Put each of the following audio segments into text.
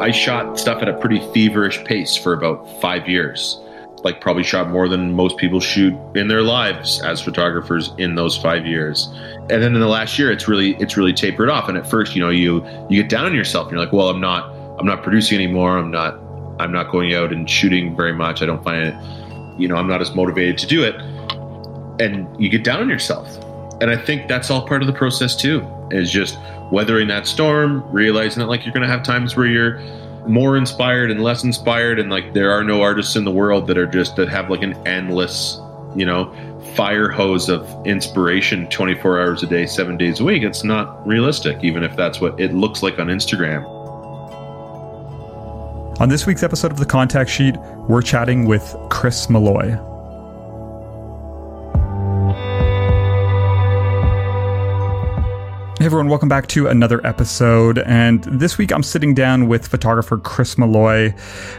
I shot stuff at a pretty feverish pace for about five years. Like probably shot more than most people shoot in their lives as photographers in those five years. And then in the last year, it's really it's really tapered off. And at first, you know, you you get down on yourself. And you're like, well, I'm not I'm not producing anymore. I'm not I'm not going out and shooting very much. I don't find it, you know, I'm not as motivated to do it. And you get down on yourself. And I think that's all part of the process too. Is just weathering that storm, realizing that like you're going to have times where you're more inspired and less inspired and like there are no artists in the world that are just that have like an endless, you know, fire hose of inspiration 24 hours a day, 7 days a week. It's not realistic even if that's what it looks like on Instagram. On this week's episode of The Contact Sheet, we're chatting with Chris Malloy. Hey everyone, welcome back to another episode. And this week I'm sitting down with photographer Chris Malloy.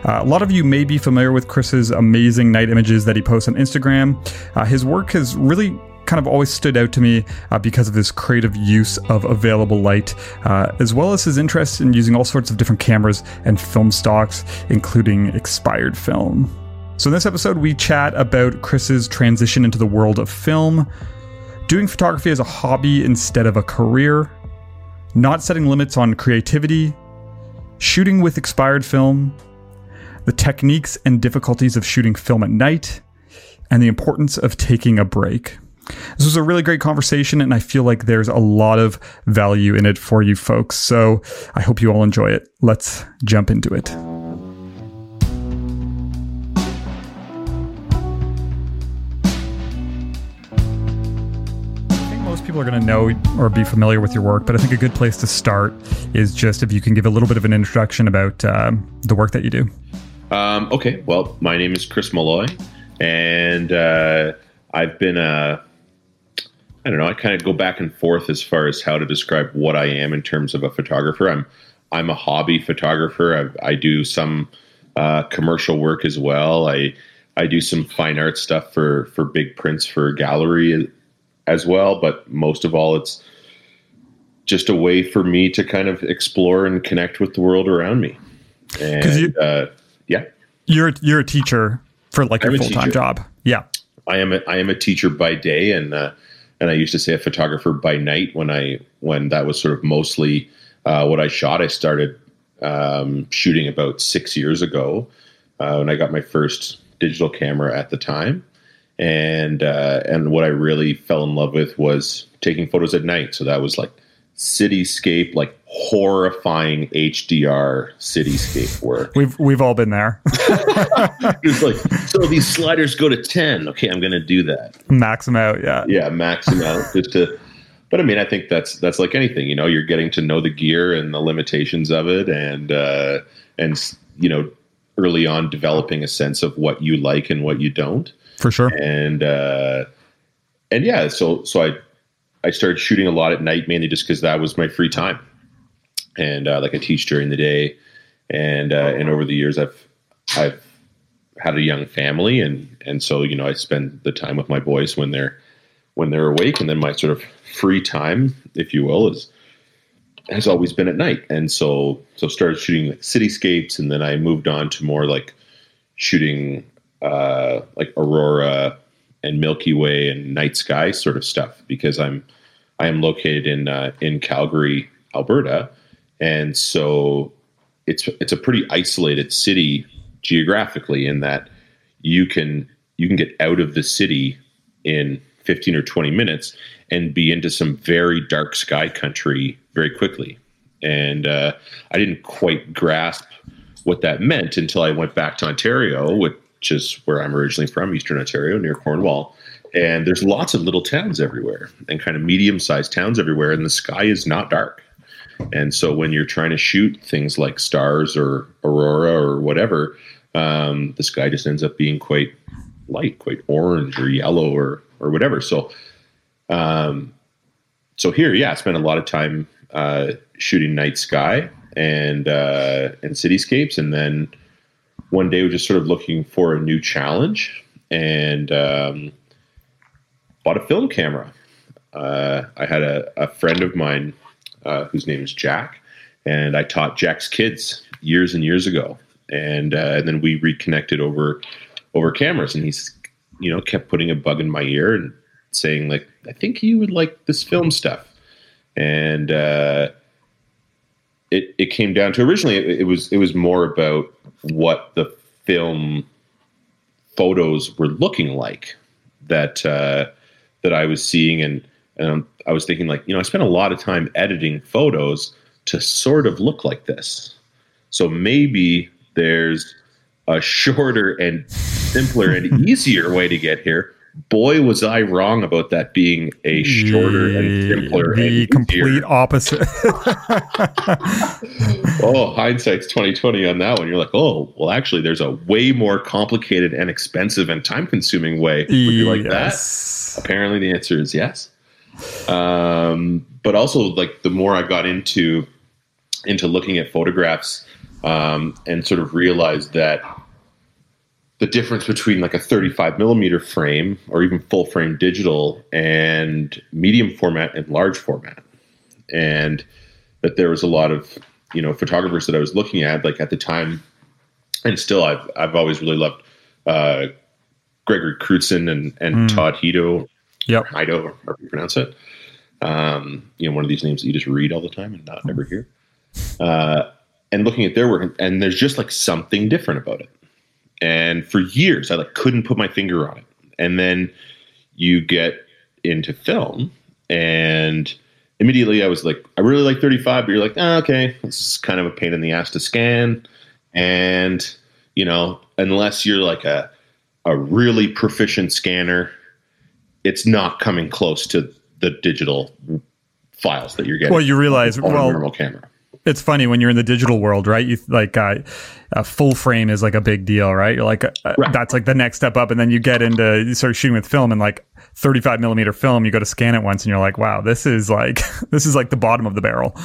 Uh, a lot of you may be familiar with Chris's amazing night images that he posts on Instagram. Uh, his work has really kind of always stood out to me uh, because of his creative use of available light, uh, as well as his interest in using all sorts of different cameras and film stocks, including expired film. So, in this episode, we chat about Chris's transition into the world of film doing photography as a hobby instead of a career, not setting limits on creativity, shooting with expired film, the techniques and difficulties of shooting film at night, and the importance of taking a break. This was a really great conversation, and I feel like there's a lot of value in it for you folks. So I hope you all enjoy it. Let's jump into it. People are going to know or be familiar with your work, but I think a good place to start is just if you can give a little bit of an introduction about uh, the work that you do. Um, okay, well, my name is Chris Malloy, and uh, I've been a I don't know. I kind of go back and forth as far as how to describe what I am in terms of a photographer. I'm I'm a hobby photographer. I, I do some uh, commercial work as well. I I do some fine art stuff for for big prints for gallery as well. But most of all, it's just a way for me to kind of explore and connect with the world around me. And you, uh, yeah, you're you're a teacher for like I'm your full time job. Yeah, I am. A, I am a teacher by day, and uh, and I used to say a photographer by night when I when that was sort of mostly uh, what I shot. I started um, shooting about six years ago uh, when I got my first digital camera at the time and uh, and what I really fell in love with was taking photos at night. So that was like cityscape, like horrifying HDR cityscape work. We've we've all been there. it's like so these sliders go to ten. Okay, I'm going to do that. Max them out. Yeah. Yeah, max them out just to. But I mean, I think that's that's like anything. You know, you're getting to know the gear and the limitations of it, and uh, and you know, early on developing a sense of what you like and what you don't for sure. And uh, and yeah, so so I I started shooting a lot at night, mainly just because that was my free time, and uh, like I teach during the day, and uh, and over the years I've I've had a young family, and and so you know I spend the time with my boys when they're when they're awake, and then my sort of free time, if you will, is has always been at night, and so so started shooting like cityscapes, and then I moved on to more like shooting uh, like aurora and Milky Way and night sky sort of stuff because I'm I am located in uh, in Calgary, Alberta, and so it's it's a pretty isolated city geographically in that you can you can get out of the city in 15 or 20 minutes and be into some very dark sky country very quickly. And uh, I didn't quite grasp what that meant until I went back to Ontario, with, which is where I'm originally from, Eastern Ontario, near Cornwall. And there's lots of little towns everywhere and kind of medium sized towns everywhere, and the sky is not dark. And so when you're trying to shoot things like stars or aurora or whatever, um, the sky just ends up being quite light, quite orange or yellow or or whatever. So, um, so here, yeah, I spent a lot of time uh, shooting night sky and uh, and cityscapes, and then one day was just sort of looking for a new challenge and um, bought a film camera. Uh, I had a, a, friend of mine uh, whose name is Jack, and I taught Jack's kids years and years ago, and uh, and then we reconnected over over cameras, and he's you know kept putting a bug in my ear and saying like, I think you would like this film stuff, and uh, it it came down to originally it, it was it was more about what the film photos were looking like that uh, that I was seeing, and, and I was thinking like, you know, I spent a lot of time editing photos to sort of look like this. So maybe there's a shorter and simpler and easier way to get here. Boy, was I wrong about that being a shorter and simpler the and complete opposite. Oh, hindsight's twenty twenty on that one. You're like, oh, well, actually, there's a way more complicated and expensive and time consuming way. Would you like that? Apparently, the answer is yes. Um, but also, like the more I got into into looking at photographs um, and sort of realized that the difference between like a 35 millimeter frame or even full frame digital and medium format and large format, and that there was a lot of you know photographers that I was looking at like at the time, and still I've I've always really loved uh, Gregory Crewdson and and Mm. Todd Hido Yep. Hido, or however you pronounce it. Um, you know, one of these names that you just read all the time and not never hear. Uh, and looking at their work, and there's just like something different about it. And for years, I like couldn't put my finger on it. And then you get into film, and immediately I was like, I really like 35, but you're like, ah, okay, this is kind of a pain in the ass to scan. And you know, unless you're like a a really proficient scanner, it's not coming close to the digital files that you're getting. Well, you realize, on a well, normal camera. It's funny when you're in the digital world, right? You like uh, a full frame is like a big deal, right? You're like, uh, Right. that's like the next step up, and then you get into you start shooting with film and like 35 millimeter film. You go to scan it once, and you're like, wow, this is like this is like the bottom of the barrel.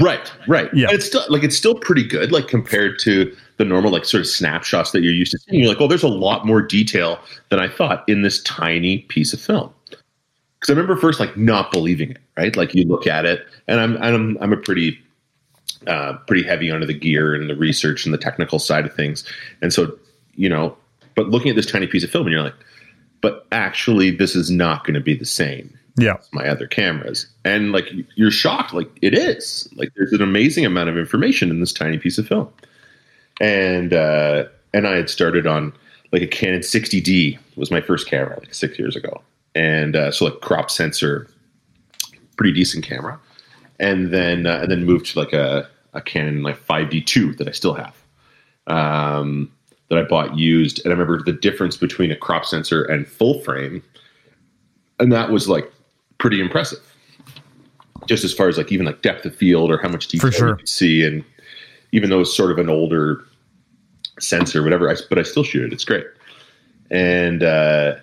Right, right. Yeah. And it's still like it's still pretty good, like compared to the normal like sort of snapshots that you're used to seeing. You're like, oh, there's a lot more detail than I thought in this tiny piece of film. Because I remember first like not believing it, right? Like you look at it, and I'm I'm I'm a pretty uh, pretty heavy onto the gear and the research and the technical side of things, and so you know, but looking at this tiny piece of film, and you're like, but actually, this is not going to be the same Yeah, my other cameras. And like you're shocked like it is. Like there's an amazing amount of information in this tiny piece of film. And uh and i had started on like a canon 60d was my first camera like six years ago. And uh, so like crop sensor pretty decent camera and then uh, and then moved to like a, a canon like 5d2 that i still have um that i bought used. And i remember the difference between a crop sensor and full frame and that was like pretty impressive. Just as far as like even like depth of field or how much detail For sure. you could see and even though it's sort of an older sensor whatever I, but i still shoot it. It's great. And uh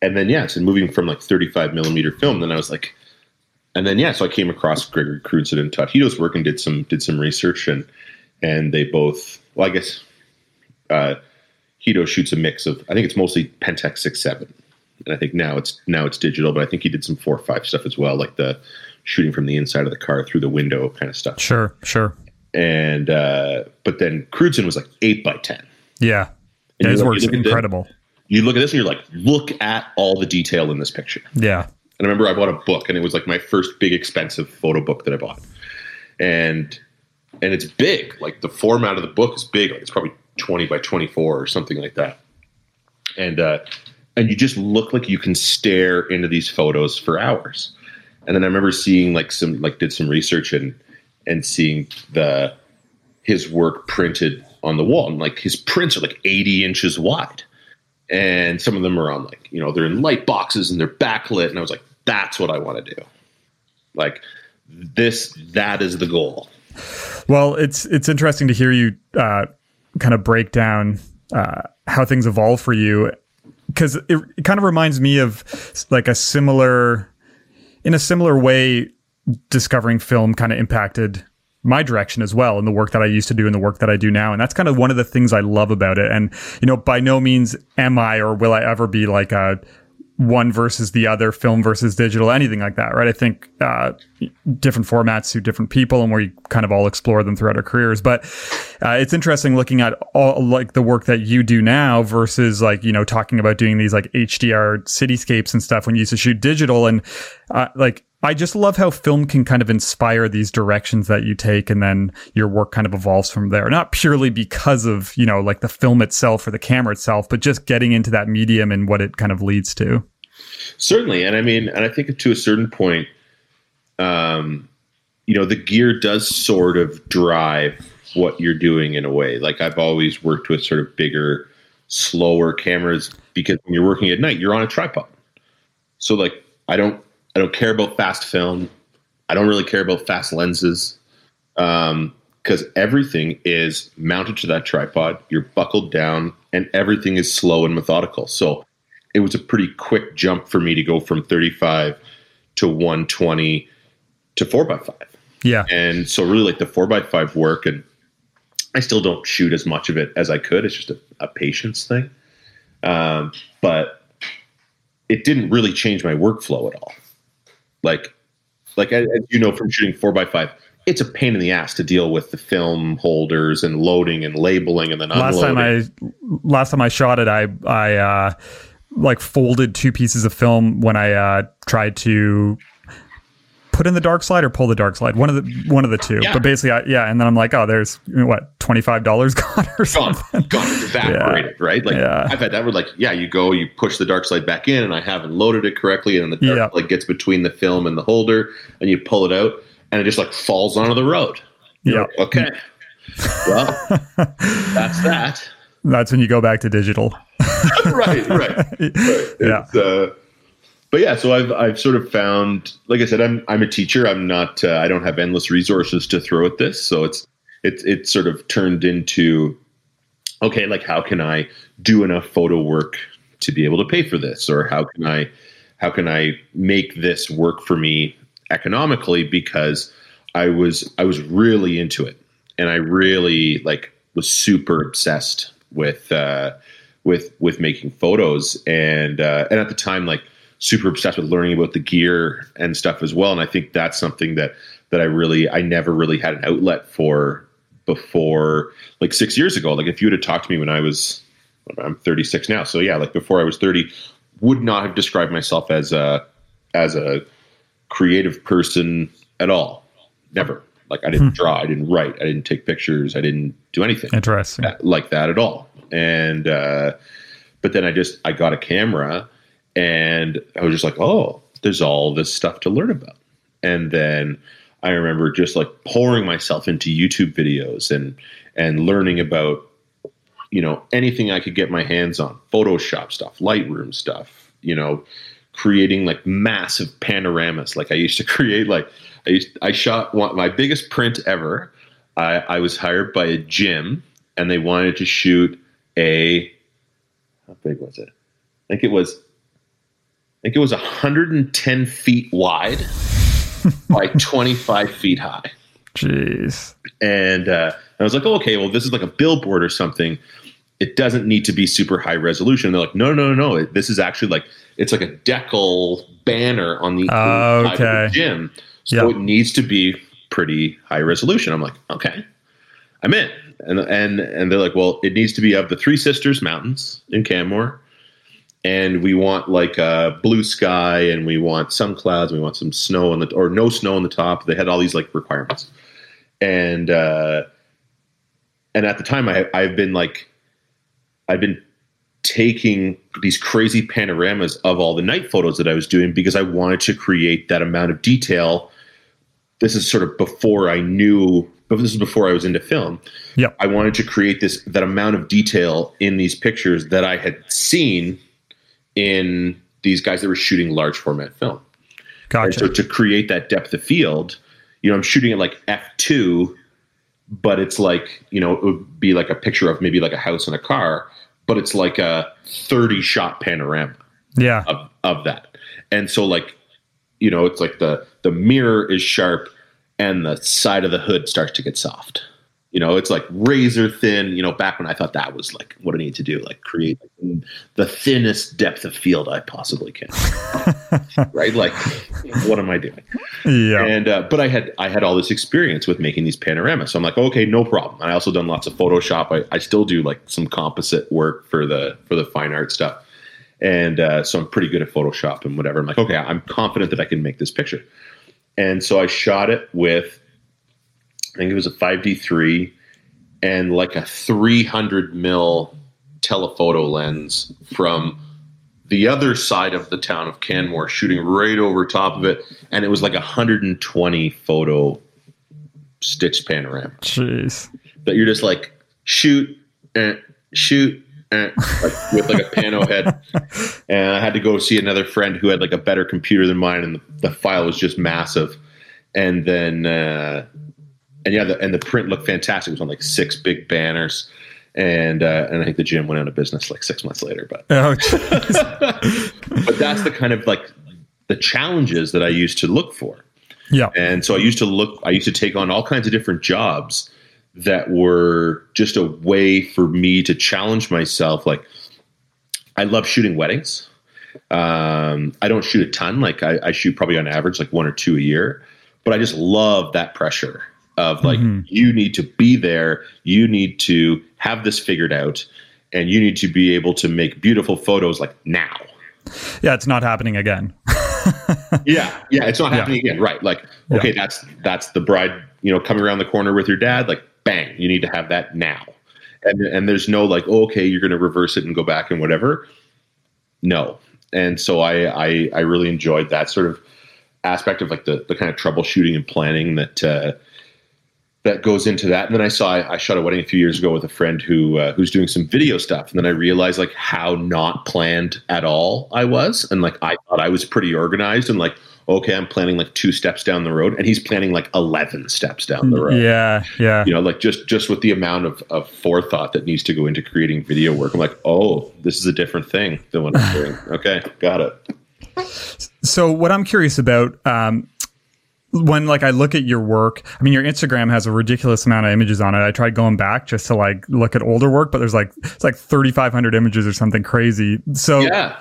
and then yeah so moving from like 35 millimeter film then i was like and then yeah so i came across gregory Crewdson and todd work and did some did some research and and they both well i guess uh Hido shoots a mix of i think it's mostly pentax 6.7 and I think now it's now it's digital, but I think he did some four or five stuff as well, like the shooting from the inside of the car through the window kind of stuff. sure, sure. And uh, but then Crewdson was like eight by ten. Yeah, And his you look- work's incredible. You look at this and you're like, look at all the detail in this picture. Yeah, And I remember I bought a book, and it was like my first big expensive photo book that I bought, and and it's big. Like the format of the book is big. Like it's probably twenty by twenty four or something like that. And uh, and you just look like you can stare into these photos for hours. And then I remember seeing like some like did some research and and seeing the his work printed on the wall, and like his prints are like eighty inches wide and some of them are on like you know they're in light boxes and they're backlit. And i was like that's what i want to do. Like this that is the goal. Well, it's it's interesting to hear you uh, kind of break down uh, how things evolve for you. Because it, it kind of reminds me of like a similar, in a similar way, discovering film kind of impacted my direction as well and the work that I used to do and the work that I do now. And that's kind of one of the things I love about it. And, you know, by no means am I or will I ever be like a one versus the other, film versus digital, anything like that, right? I think uh, different formats suit different people, and we kind of all explore them throughout our careers. But uh, it's interesting looking at all like the work that you do now versus like you know talking about doing these like HDR cityscapes and stuff when you used to shoot digital, and uh, like I just love how film can kind of inspire these directions that you take and then your work kind of evolves from there. Not purely because of, you know, like the film itself or the camera itself, but just getting into that medium and what it kind of leads to. Certainly. And I mean, and I think to a certain point, um, you know, the gear does sort of drive what you're doing in a way. Like I've always worked with sort of bigger, slower cameras because when you're working at night, you're on a tripod. So like I don't I don't care about fast film. I don't really care about fast lenses because um, everything is mounted to that tripod. You're buckled down, and everything is slow and methodical. So it was a pretty quick jump for me to go from 35 to 120 to 4x5. Yeah. And so, really, like the 4x5 work, and I still don't shoot as much of it as I could. It's just a, a patience thing. Um, but it didn't really change my workflow at all. Like, like as you know from shooting four by five, it's a pain in the ass to deal with the film holders and loading and labeling and then last unloading. time I last time I shot it, I I uh, like folded two pieces of film when I uh, tried to put in the dark slide or pull the dark slide. One of the one of the two. Yeah. But basically, I, yeah. And then I'm like, oh, there's what twenty five dollars gone or something. Gone, gone evaporated, yeah. right? Like yeah. I've had that where like, yeah, you go, you push the dark slide back in, and I haven't loaded it correctly, and then the dark slide gets between the film and the holder, and you pull it out, and it just like falls onto the road. Yeah. Like, okay. well, that's that. That's when you go back to digital. right, right, right. Yeah. Uh, but yeah, so I've I've sort of found, like I said, I'm I'm a teacher. I'm not. Uh, I don't have endless resources to throw at this, so it's it's it's sort of turned into, okay, like how can I do enough photo work to be able to pay for this, or how can I how can I make this work for me economically because I was I was really into it, and I really like was super obsessed with uh, with with making photos, and uh, and at the time like super obsessed with learning about the gear and stuff as well. And I think that's something that that I really I never really had an outlet for before like six years ago. Like if you would have talked to me when I was I'm 36 now, so yeah, like before I was 30, would not have described myself as a as a creative person at all. Never. Like I didn't hmm. draw, I didn't write, I didn't take pictures, I didn't do anything. Interesting. Like that at all. And uh, but then I just I got a camera and I was just like, oh, there's all this stuff to learn about. And then I remember just like pouring myself into YouTube videos and and learning about you know anything I could get my hands on, Photoshop stuff, Lightroom stuff, you know, creating like massive panoramas. Like I used to create like I used I shot one, my biggest print ever. I, I was hired by a gym and they wanted to shoot a how big was it? I think it was I think it was 110 feet wide by 25 feet high. Jeez. And uh, I was like, oh, okay, well, this is like a billboard or something. It doesn't need to be super high resolution. And they're like, no, no, no, no. This is actually like, it's like a decal banner on the, uh, okay. the gym. So yep. it needs to be pretty high resolution. I'm like, okay, I'm in. And, and, and they're like, well, it needs to be of the Three Sisters Mountains in Canmore and we want like a blue sky and we want some clouds and we want some snow on the or no snow on the top. They had all these like requirements. And uh and at the time i i've been like i've been taking these crazy panoramas of all the night photos that i was doing because i wanted to create that amount of detail. This is sort of before i knew but this is before I was into film. Yeah, I wanted to create this that amount of detail in these pictures that I had seen in these guys that were shooting large format film. Gotcha. And so to create that depth of field, you know, I'm shooting at like f2, but it's like, you know, it would be like a picture of maybe like a house and a car, but it's like a 30 shot panorama. Yeah. Of, of that. And so like, you know, it's like the the mirror is sharp and the side of the hood starts to get soft. You know, it's like razor thin. You know, back when I thought that was like what I need to do, like create the thinnest depth of field I possibly can. right? Like, what am I doing? Yeah. And uh, but I had I had all this experience with making these panoramas, so I'm like, okay, no problem. I also done lots of Photoshop. I, I still do like some composite work for the for the fine art stuff, and uh, so I'm pretty good at Photoshop and whatever. I'm like, okay, I'm confident that I can make this picture. And so I shot it with I think it was a 5D3 and like a 300 mil telephoto lens from the other side of the town of Canmore, shooting right over top of it, and it was like a 120 photo stitched panorama. Jeez. That you're just like shoot and shoot and like with like a pano head, and I had to go see another friend who had like a better computer than mine, and the, the file was just massive, and then. Uh, and yeah, the, and the print looked fantastic. It was on like six big banners, and uh, and I think the gym went out of business like six months later. But Oh, but that's the kind of like the challenges that I used to look for, yeah. and so I used to look. I used to take on all kinds of different jobs that were just a way for me to challenge myself. Like I love shooting weddings. Um, I don't shoot a ton. Like I, I shoot probably on average like one or two a year, but I just love that pressure of like Mhm. you need to be there you need to have this figured out and you need to be able to make beautiful photos like now Yeah, it's not happening again. yeah yeah it's not Yeah. happening again right like okay that's that's the bride you know coming around the corner with your dad like bang you need to have that now and and there's no like oh, okay you're going to reverse it and go back and whatever no and so I, I i really enjoyed that sort of aspect of like the the kind of troubleshooting and planning that uh that goes into that. And then I saw I, I shot a wedding a few years ago with a friend who uh, who's doing some video stuff, and then I realized like how not planned at all I was, and like I thought I was pretty organized, and like okay, I'm planning like two steps down the road, and he's planning like eleven steps down the road. Yeah, yeah. You know, like just just with the amount of, of forethought that needs to go into creating video work, I'm like, oh, this is a different thing than what I'm doing. Okay, got it. So what I'm curious about, um, when like I look at your work, I mean your Instagram has a ridiculous amount of images on it. I tried going back just to like look at older work, but there's like it's like 3,500 images or something crazy. So Yeah,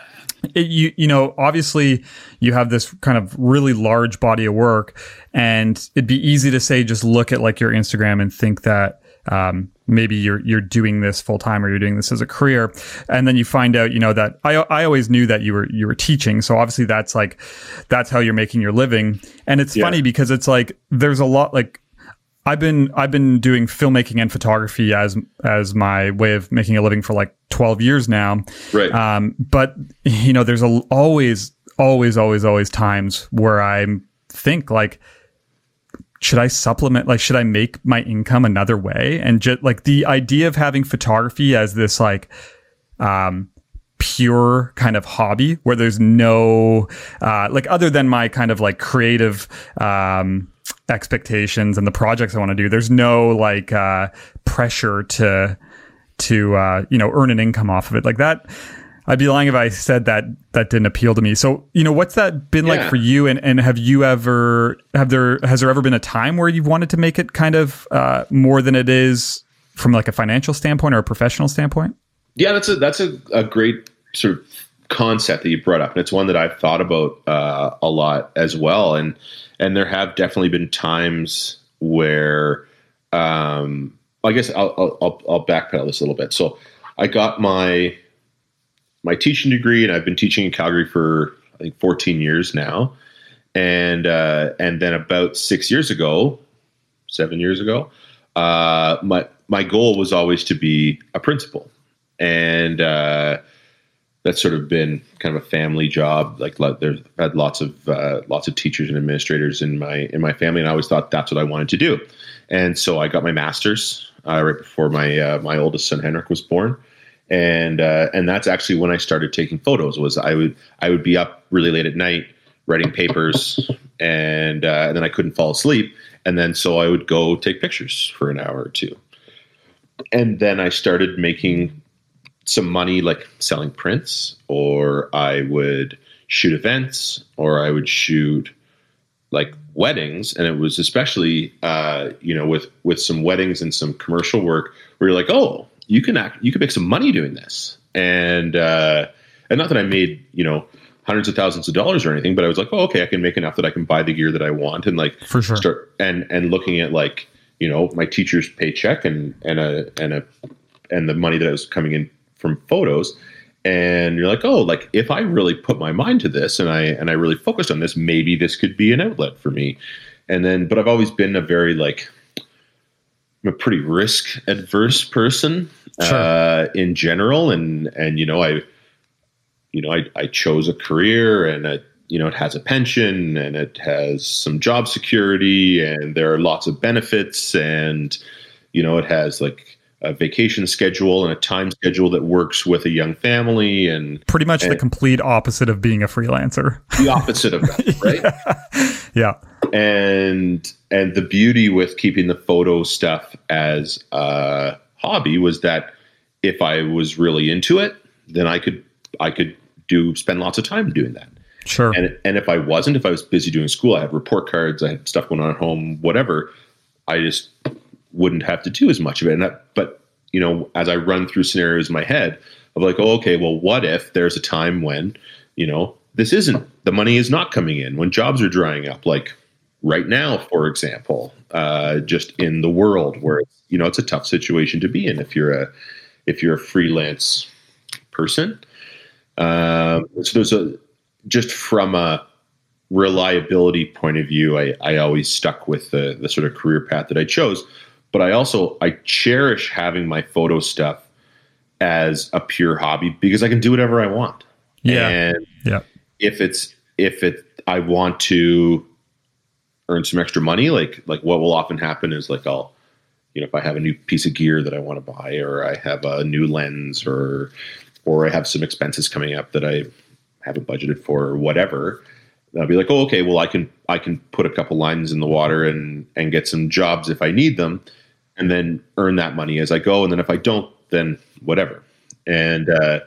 it, you you know obviously you have this kind of really large body of work, and it'd be easy to say just look at like your Instagram and think that um, maybe you're you're doing this full time or you're doing this as a career, and then you find out you know that I I always knew that you were you were teaching, so obviously that's like that's how you're making your living, and it's Yeah. funny because it's like there's a lot like. I've been I've been doing filmmaking and photography as as my way of making a living for like 12 years now. right. Um, but you know, there's a, always, always, always, always times where I think like, should I supplement? Like, should I make my income another way? And just like the idea of having photography as this like, um, pure kind of hobby where there's no, uh, like other than my kind of like creative, um, expectations and the projects I want to do, there's no like, uh, pressure to, to uh, you know earn an income off of it like that i'd be lying if i said that that didn't appeal to me. So you know what's that been like for you? And, and have you ever have there has there ever been a time where you've wanted to make it kind of uh, more than it is from like a financial standpoint or a professional standpoint? Yeah, that's a that's a, a great sort of concept that you brought up, and it's one that I've thought about uh, a lot as well. And and there have definitely been times where, um, I guess I'll, I'll I'll I'll backpedal this a little bit. So I got my my teaching degree, and I've been teaching in Calgary for I think 14 years now. And uh, and then about six years ago, seven years ago, uh, my my goal was always to be a principal, and uh, that's sort of been kind of a family job. Like there's had lots of uh, lots of teachers and administrators in my in my family, and I always thought that's what I wanted to do. And so I got my master's uh, right before my uh, my oldest son Henrik was born, and uh, and that's actually when I started taking photos. Was I would I would be up really late at night writing papers, and uh, and then I couldn't fall asleep, and then so I would go take pictures for an hour or two, and then I started making some money like selling prints, or I would shoot events, or I would shoot like weddings, and it was especially uh, you know with with some weddings and some commercial work where you're like, oh, you can act, you can make some money doing this, and uh, and not that I made you know hundreds of thousands of dollars or anything, but I was like, oh, okay, I can make enough that I can buy the gear that I want, and like for sure. start and and looking at like you know my teacher's paycheck and and a and a and the money that was coming in from photos. And you're like oh like if i really put my mind to this and i and i really focused on this maybe this could be an outlet for me. And then but i've always been a very like i'm a pretty risk adverse person sure. uh, in general and and you know i you know i, I chose a career and a, you know it has a pension and it has some job security and there are lots of benefits and you know it has like a vacation schedule and a time schedule that works with a young family and pretty much and the complete opposite of being a freelancer the opposite of that right yeah. yeah. and and the beauty with keeping the photo stuff as a hobby was that if i was really into it then i could i could do spend lots of time doing that sure and and if i wasn't if i was busy doing school i had report cards i had stuff going on at home whatever i just wouldn't have to do as much of it. And that, but you know, as I run through scenarios in my head of like, oh, okay, well, what if there's a time when, you know, this isn't the money is not coming in when jobs are drying up, like right now, for example, uh, just in the world where it's, you know it's a tough situation to be in if you're a if you're a freelance person. Um, so there's a just from a reliability point of view, I, I always stuck with the the sort of career path that I chose but I also I cherish having my photo stuff as a pure hobby because I can do whatever I want. Yeah. And yeah. if it's if it I want to earn some extra money, like like what will often happen is like I'll you know if I have a new piece of gear that I want to buy or I have a new lens or or I have some expenses coming up that I haven't budgeted for or whatever, I'll be like, oh, okay, well, I can I can put a couple lines in the water and and get some jobs if I need them, and then earn that money as I go. And then if I don't, then whatever. And uh,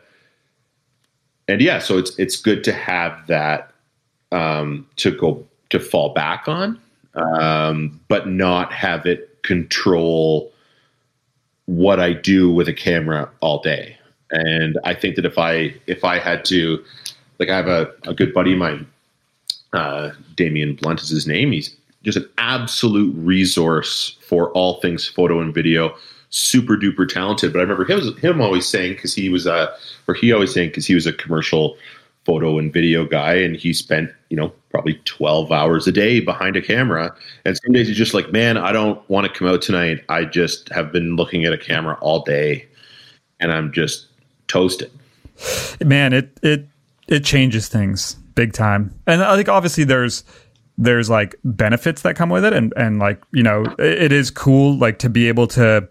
and yeah, so it's it's good to have that um, to go to fall back on, um, but not have it control what I do with a camera all day. And I think that if I if I had to, like, I have a, a good buddy of mine uh, Damian Blunt is his name. He's just an absolute resource for all things photo and video. Super duper talented. But I remember him, him always saying because he was a, or he always saying because he was a commercial photo and video guy, and he spent you know probably twelve hours a day behind a camera. And some days he's just like, man, I don't want to come out tonight. I just have been looking at a camera all day, and I'm just toasted. Man, it it it changes things big time. And I think obviously there's there's like benefits that come with it and and like you know it is cool like to be able to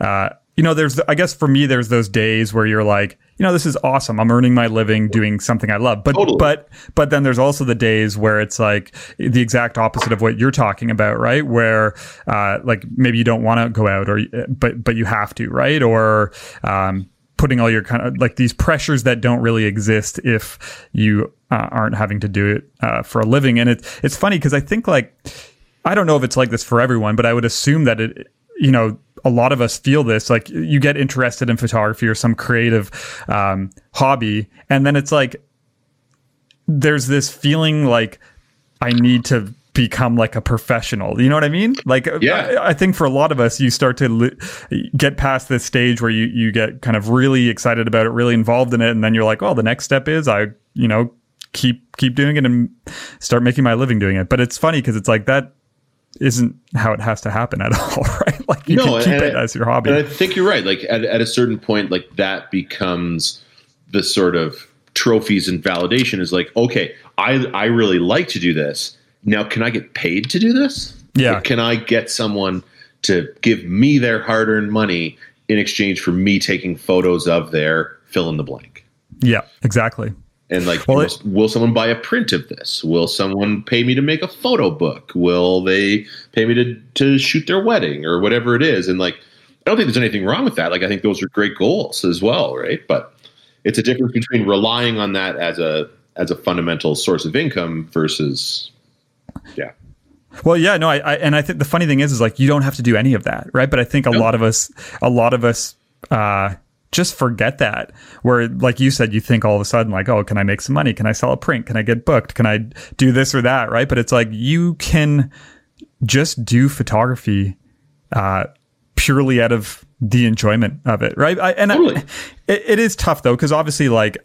uh you know there's i guess for me there's those days where you're like you know this is awesome i'm earning my living doing something i love but totally. but but then there's also the days where it's like the exact opposite of what you're talking about right where uh like maybe you don't want to go out or but but you have to right or um putting all your kind of like these pressures that don't really exist if you uh, aren't having to do it uh, for a living. And it, it's funny because I think like, I don't know if it's like this for everyone, but I would assume that it, you know, a lot of us feel this like you get interested in photography or some creative um, hobby and then it's like there's this feeling like i need to become like a professional. You know what I mean? Like, uh, yeah. I, I think for a lot of us, you start to li- get past this stage where you, you get kind of really excited about it, really involved in it. And then you're like, oh, the next step is I, you know, keep, keep doing it and start making my living doing it. But it's funny because it's like that isn't how it has to happen at all, right? Like you no, can keep it I, as your hobby. And I think you're right. Like at, at a certain point, like that becomes the sort of trophies and validation is like, okay, I, I really like to do this now can I get paid to do this? Yeah. Or can I get someone to give me their hard earned money in exchange for me taking photos of their fill in the blank? Yeah, exactly. And like, well, will, it, will, someone buy a print of this? Will someone pay me to make a photo book? Will they pay me to, to shoot their wedding or whatever it is? And like, I don't think there's anything wrong with that. Like, I think those are great goals as well, right? But it's a difference between relying on that as a as a fundamental source of income versus yeah. Well, yeah, no, I, I, and I think the funny thing is, is like you don't have to do any of that, right? But I think a nope. lot of us, a lot of us, uh, just forget that. Where, like you said, you think all of a sudden, like, oh, can I make some money? Can I sell a print? Can I get booked? Can I do this or that? Right? But it's like you can just do photography uh, purely out of the enjoyment of it, right? I, and totally. I, it, it is tough though, because obviously, like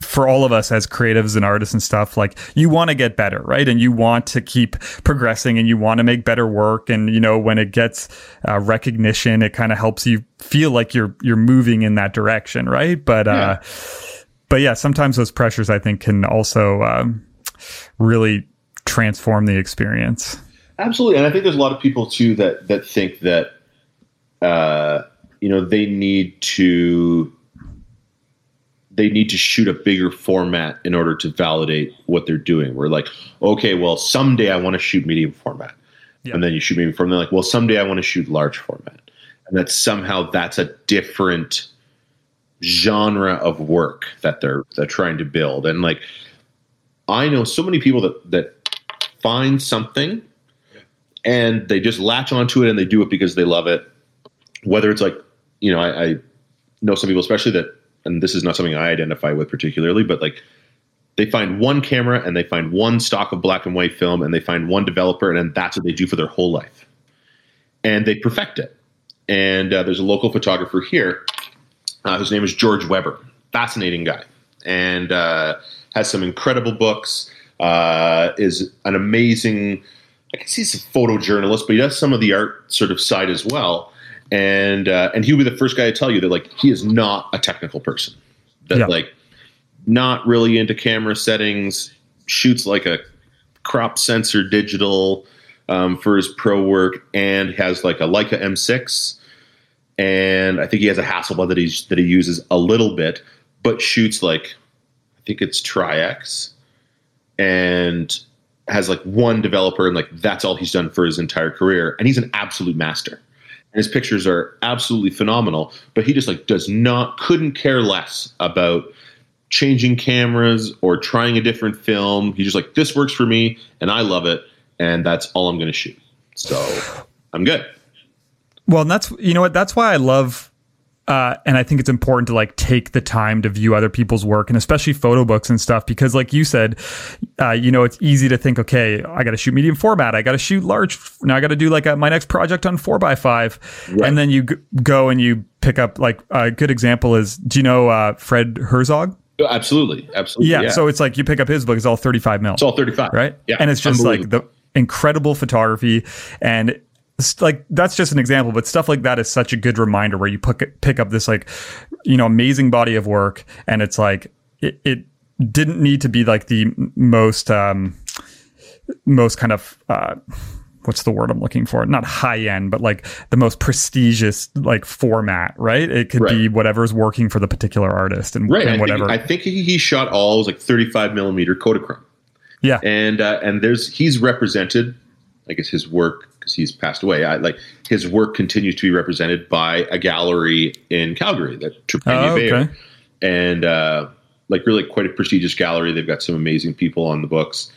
for all of us as creatives and artists and stuff, like you want to get better, right? And you want to keep progressing and you want to make better work. And, you know, when it gets uh, recognition, it kind of helps you feel like you're, you're moving in that direction, right? But, uh, yeah. uh, but yeah, sometimes those pressures I think can also um, really transform the experience. Absolutely. And I think there's a lot of people too that, that think that, uh, you know, they need to they need to shoot a bigger format in order to validate what they're doing. We're like, okay, well, someday I want to shoot medium format. Yeah. And then you shoot medium format. They're like, well, someday I want to shoot large format. And that somehow that's a different genre of work that they're they're trying to build. And like I know so many people that that find something and they just latch onto it and they do it because they love it. Whether it's like, you know, I, I know some people, especially that and this is not something I identify with particularly, but like they find one camera and they find one stock of black and white film and they find one developer and that's what they do for their whole life. And they perfect it. And uh, there's a local photographer here uh, whose name is George Webber. Fascinating guy. And uh, has some incredible books, uh, is an amazing, I see he's a photojournalist, but he does some of the art sort of side as well and uh, and he'll be the first guy to tell you that like he is not a technical person. That yeah. like not really into camera settings shoots like a crop sensor digital um, for his pro work and has like a Leica M6 and I think he has a Hasselblad that he's that he uses a little bit but shoots like I think it's Tri-X and has like one developer and like that's all he's done for his entire career. And he's an absolute master his pictures are absolutely phenomenal but he just like does not couldn't care less about changing cameras or trying a different film. He's just like this works for me and i love it and that's all i'm going to shoot. So i'm good. Well and that's you know what? That's why i love uh, and I think it's important to like take the time to view other people's work and especially photo books and stuff because, like you said, uh, you know, it's easy to think, okay, I got to shoot medium format, I got to shoot large. Now I got to do like a, my next project on four by five, and then you g- go and you pick up like a good example is, do you know uh, Fred Herzog? Absolutely, absolutely. Yeah, yeah, So it's like you pick up his book; it's all thirty-five mil. It's all thirty-five, right? Yeah, and it's just like the incredible photography and like that's just an example but stuff like that is such a good reminder where you pick, pick up this like you know amazing body of work and it's like it, it didn't need to be like the most um most kind of uh what's the word I'm looking for? Not high end, but like the most prestigious like format, right? It could right. be whatever's working for the particular artist and, right. and whatever. I think, I think he shot all was like 35 millimeter Kodachrome. Yeah, and uh, and there's he's represented. I guess his work because he's passed away. I, like his work continues to be represented by a gallery in Calgary, the Trepanier oh, okay. and uh, like really quite a prestigious gallery. They've got some amazing people on the books,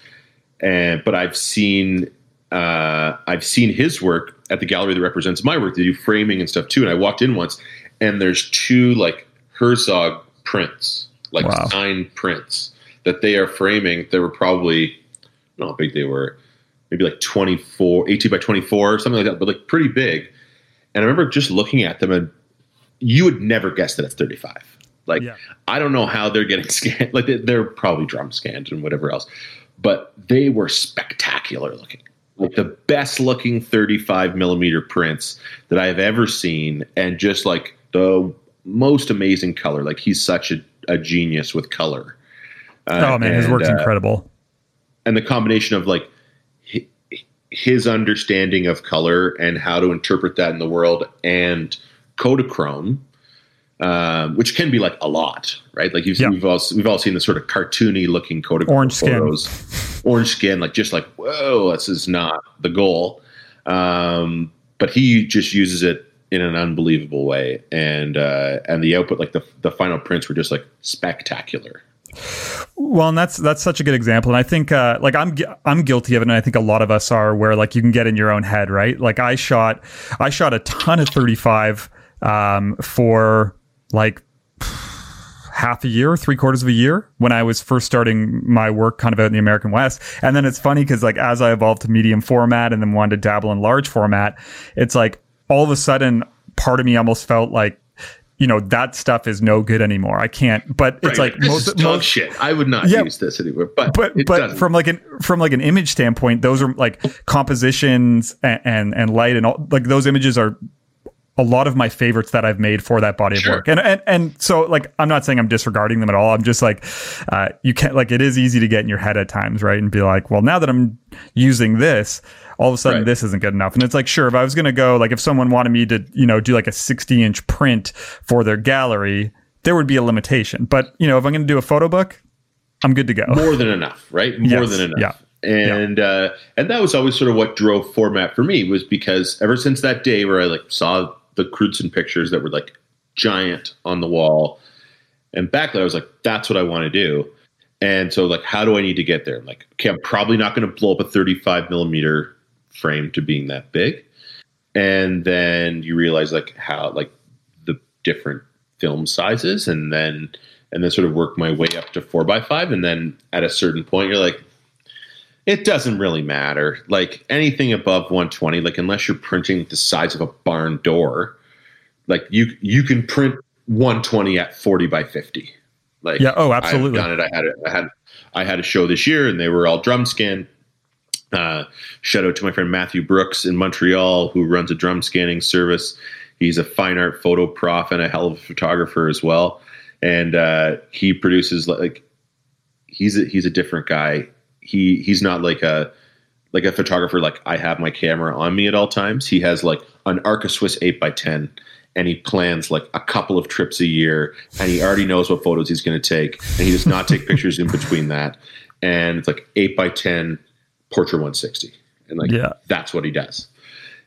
and but I've seen uh, I've seen his work at the gallery that represents my work. They do framing and stuff too. And I walked in once, and there's two like Herzog prints, like wow. signed prints that they are framing. They were probably I don't know how big they were maybe like 24, 18 by 24 or something like that, but like pretty big. And I remember just looking at them and you would never guess that it's 35. Like, yeah. I don't know how they're getting scanned. Like, they're probably drum scanned and whatever else, but they were spectacular looking. Like the best looking 35 millimeter prints that I have ever seen, and just like the most amazing color. Like, he's such a, a genius with color. Uh, oh, man, and, his work's uh, incredible. And the combination of like his understanding of color and how to interpret that in the world and Kodachrome, um, which can be like a lot, right? Like yeah. we've all we've all seen the sort of cartoony looking Kodachrome orange photos, skin. orange skin, like just like whoa, this is not the goal. Um, but he just uses it in an unbelievable way, and uh, and the output, like the the final prints, were just like spectacular. Well, and that's that's such a good example, and I think uh, like I'm I'm guilty of it, and I think a lot of us are, where like you can get in your own head, right? Like I shot I shot a ton of 35 um, for like half a year, three quarters of a year when I was first starting my work kind of out in the American West. And then it's funny because like as I evolved to medium format and then wanted to dabble in large format, it's like all of a sudden part of me almost felt like you know that stuff is no good anymore. I can't. But it's right. like this most, most, shit. I would not yeah, use this anymore. But but but doesn't. from like an from like an image standpoint, those are like compositions and, and and light and all like those images are a lot of my favorites that I've made for that body of work. And, and and so like I'm not saying I'm disregarding them at all. I'm just like uh, you can't like it is easy to get in your head at times, right? And be like, well, now that I'm using this, all of a sudden right. this isn't good enough. And it's like, sure, if I was gonna go like if someone wanted me to, you know, do like a 60 inch print for their gallery, there would be a limitation. But you know, if I'm gonna do a photo book, I'm good to go. More than enough, right? More yes. than enough. Yeah and yeah. uh, and that was always sort of what drove format for me was because ever since that day where I like saw the Crewdson pictures that were like giant on the wall. And back there, I was like, that's what I want to do. And so, like, how do I need to get there? I'm like, okay, I'm probably not going to blow up a 35 millimeter frame to being that big. And then you realize like how like the different film sizes, and then and then sort of work my way up to four by five, and then at a certain point, you're like, it doesn't really matter. Like anything above 120, like unless you're printing the size of a barn door, like you you can print 120 at 40 by 50. Like yeah, oh, absolutely. I've done it. I had a, I had I had a show this year, and they were all drum scan. Uh, shout out to my friend Matthew Brooks in Montreal, who runs a drum scanning service. He's a fine art photo prof and a hell of a photographer as well. And uh, he produces like he's a, he's a different guy he he's not like a like a photographer like I have my camera on me at all times. He has like an Arca Swiss 8 by 10 and he plans like a couple of trips a year and he already knows what photos he's going to take and he does not take pictures in between that. And it's like 8 by 10 Portra 160. And like yeah. that's what he does.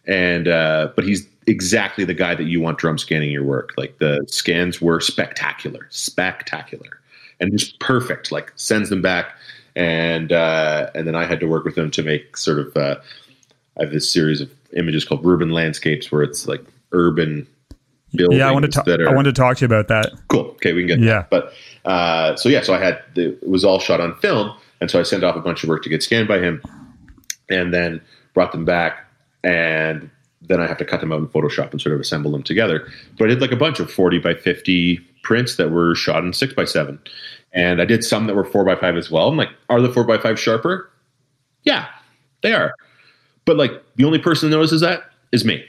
And uh but he's exactly the guy that you want drum scanning your work. Like the scans were spectacular, spectacular. And just perfect. Like sends them back and uh, and then I had to work with them to make sort of uh, I have this series of images called Urban Landscapes where it's like urban buildings. Yeah, I want to talk. I want to talk to you about that. Cool. Okay, we can get. Yeah. That. But uh, so yeah, so I had the, it was all shot on film, and so I sent off a bunch of work to get scanned by him, and then brought them back, and then I have to cut them out in Photoshop and sort of assemble them together. But I did like a bunch of forty by fifty prints that were shot in six by seven, and I did some that were four by five as well. I'm like, are the four by five sharper? Yeah, they are. But like the only person that notices that is me.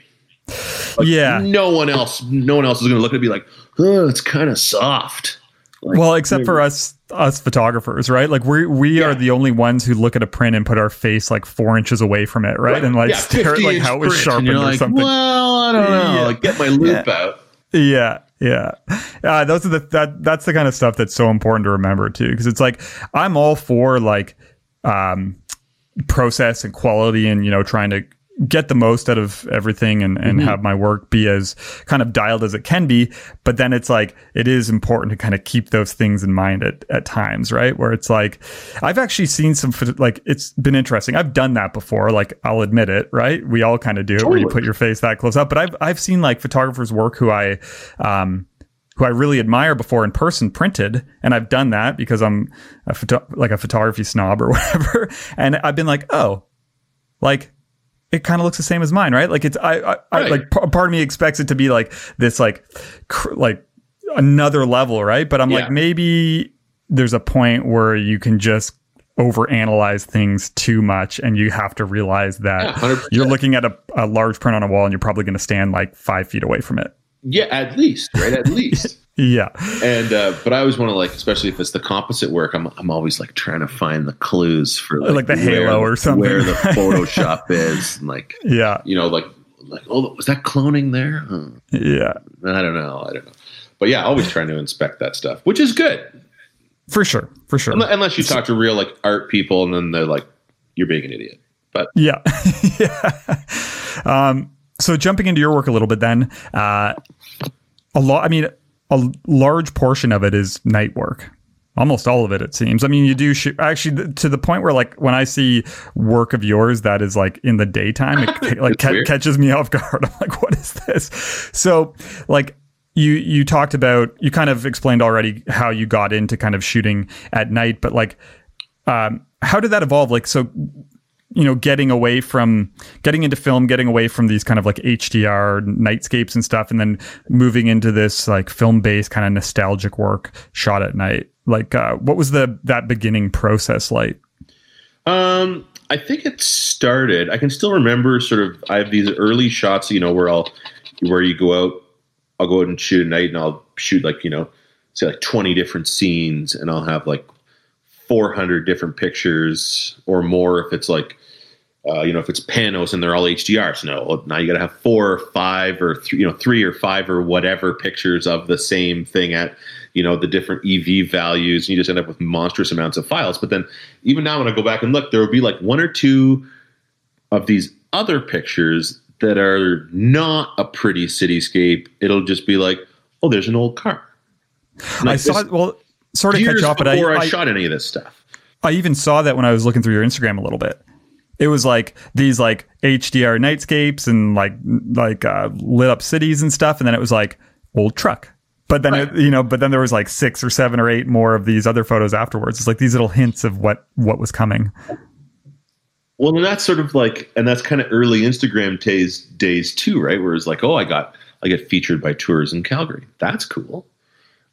Like, yeah. No one else. No one else is going to look at it be like, oh, it's kind of soft. Like, well, except for us, us photographers, right? Like we we yeah. are the only ones who look at a print and put our face like four inches away from it, right? right. And like yeah, stare at like how it was sharpened or like, something. Well, I don't know. Yeah. Like get my loupe out. Yeah, yeah. Uh, those are the that that's the kind of stuff that's so important to remember too, because it's like I'm all for like um, process and quality, and you know trying to get the most out of everything and, and mm-hmm. have my work be as kind of dialed as it can be. But then it's like, it is important to kind of keep those things in mind at, at times, right? Where it's like, I've actually seen some, like, it's been interesting. I've done that before. Like, I'll admit it, right? We all kind of do it where you put your face that close up. But I've, I've seen like photographers work who I, um, who I really admire before in person printed. And I've done that because I'm a photo- like a photography snob or whatever. And I've been like, oh, like it kind of looks the same as mine, right? Like it's I, I, right. I like p- part of me expects it to be like this like cr- like another level, right? But I'm yeah. like maybe there's a point where you can just overanalyze things too much and you have to realize that yeah, you're looking at a, a large print on a wall and you're probably going to stand like five feet away from it. Yeah, at least, right? At least. Yeah. And uh, but I always want to like, especially if it's the composite work, I'm I'm always like trying to find the clues for like, like the where, halo or something, where the Photoshop is, and like yeah, you know, like like oh, was that cloning there? Huh. Yeah. I don't know. I don't know. But yeah, always trying to inspect that stuff, which is good. For sure. For sure. Unless you talk to real like art people, and then they're like, "You're being an idiot." But yeah, yeah. Um, so jumping into your work a little bit, then uh, a lot. I mean a large portion of it is night work, almost all of it it seems. I mean you do shoot actually to the point where like when i see work of yours that is like in the daytime it like ca- catches me off guard. I'm like what is this? So like you you talked about you kind of explained already how you got into kind of shooting at night but like um how did that evolve? Like so you know getting away from getting into film getting away from these kind of like hdr nightscapes and stuff and then moving into this like film based kind of nostalgic work shot at night. Like uh, what was the that beginning process like? Um i think it started i can still remember sort of i have these early shots you know where i'll where you go out i'll go out and shoot at night and i'll shoot like you know say like 20 different scenes and i'll have like 400 different pictures or more if it's like uh, you know if it's panos and they're all hdrs no now you got to have four or five or three you know three or five or whatever pictures of the same thing at you know the different ev values and you just end up with monstrous amounts of files. But then even now when i go back and look there will be like one or two of these other pictures that are not a pretty cityscape. It'll just be like oh there's an old car. I saw it well sort of catch up but I, I, I shot any of this stuff. I even saw that when i was looking through your instagram a little bit it was like these like HDR nightscapes and like like uh, lit up cities and stuff, and then it was like old truck. But then right. it, you know, but then there was like six or seven or eight more of these other photos afterwards. It's like these little hints of what what was coming. Well, and that's sort of like, and that's kind of early Instagram days days too, right? Where it's like, oh, I got I get featured by Tourism Calgary. That's cool.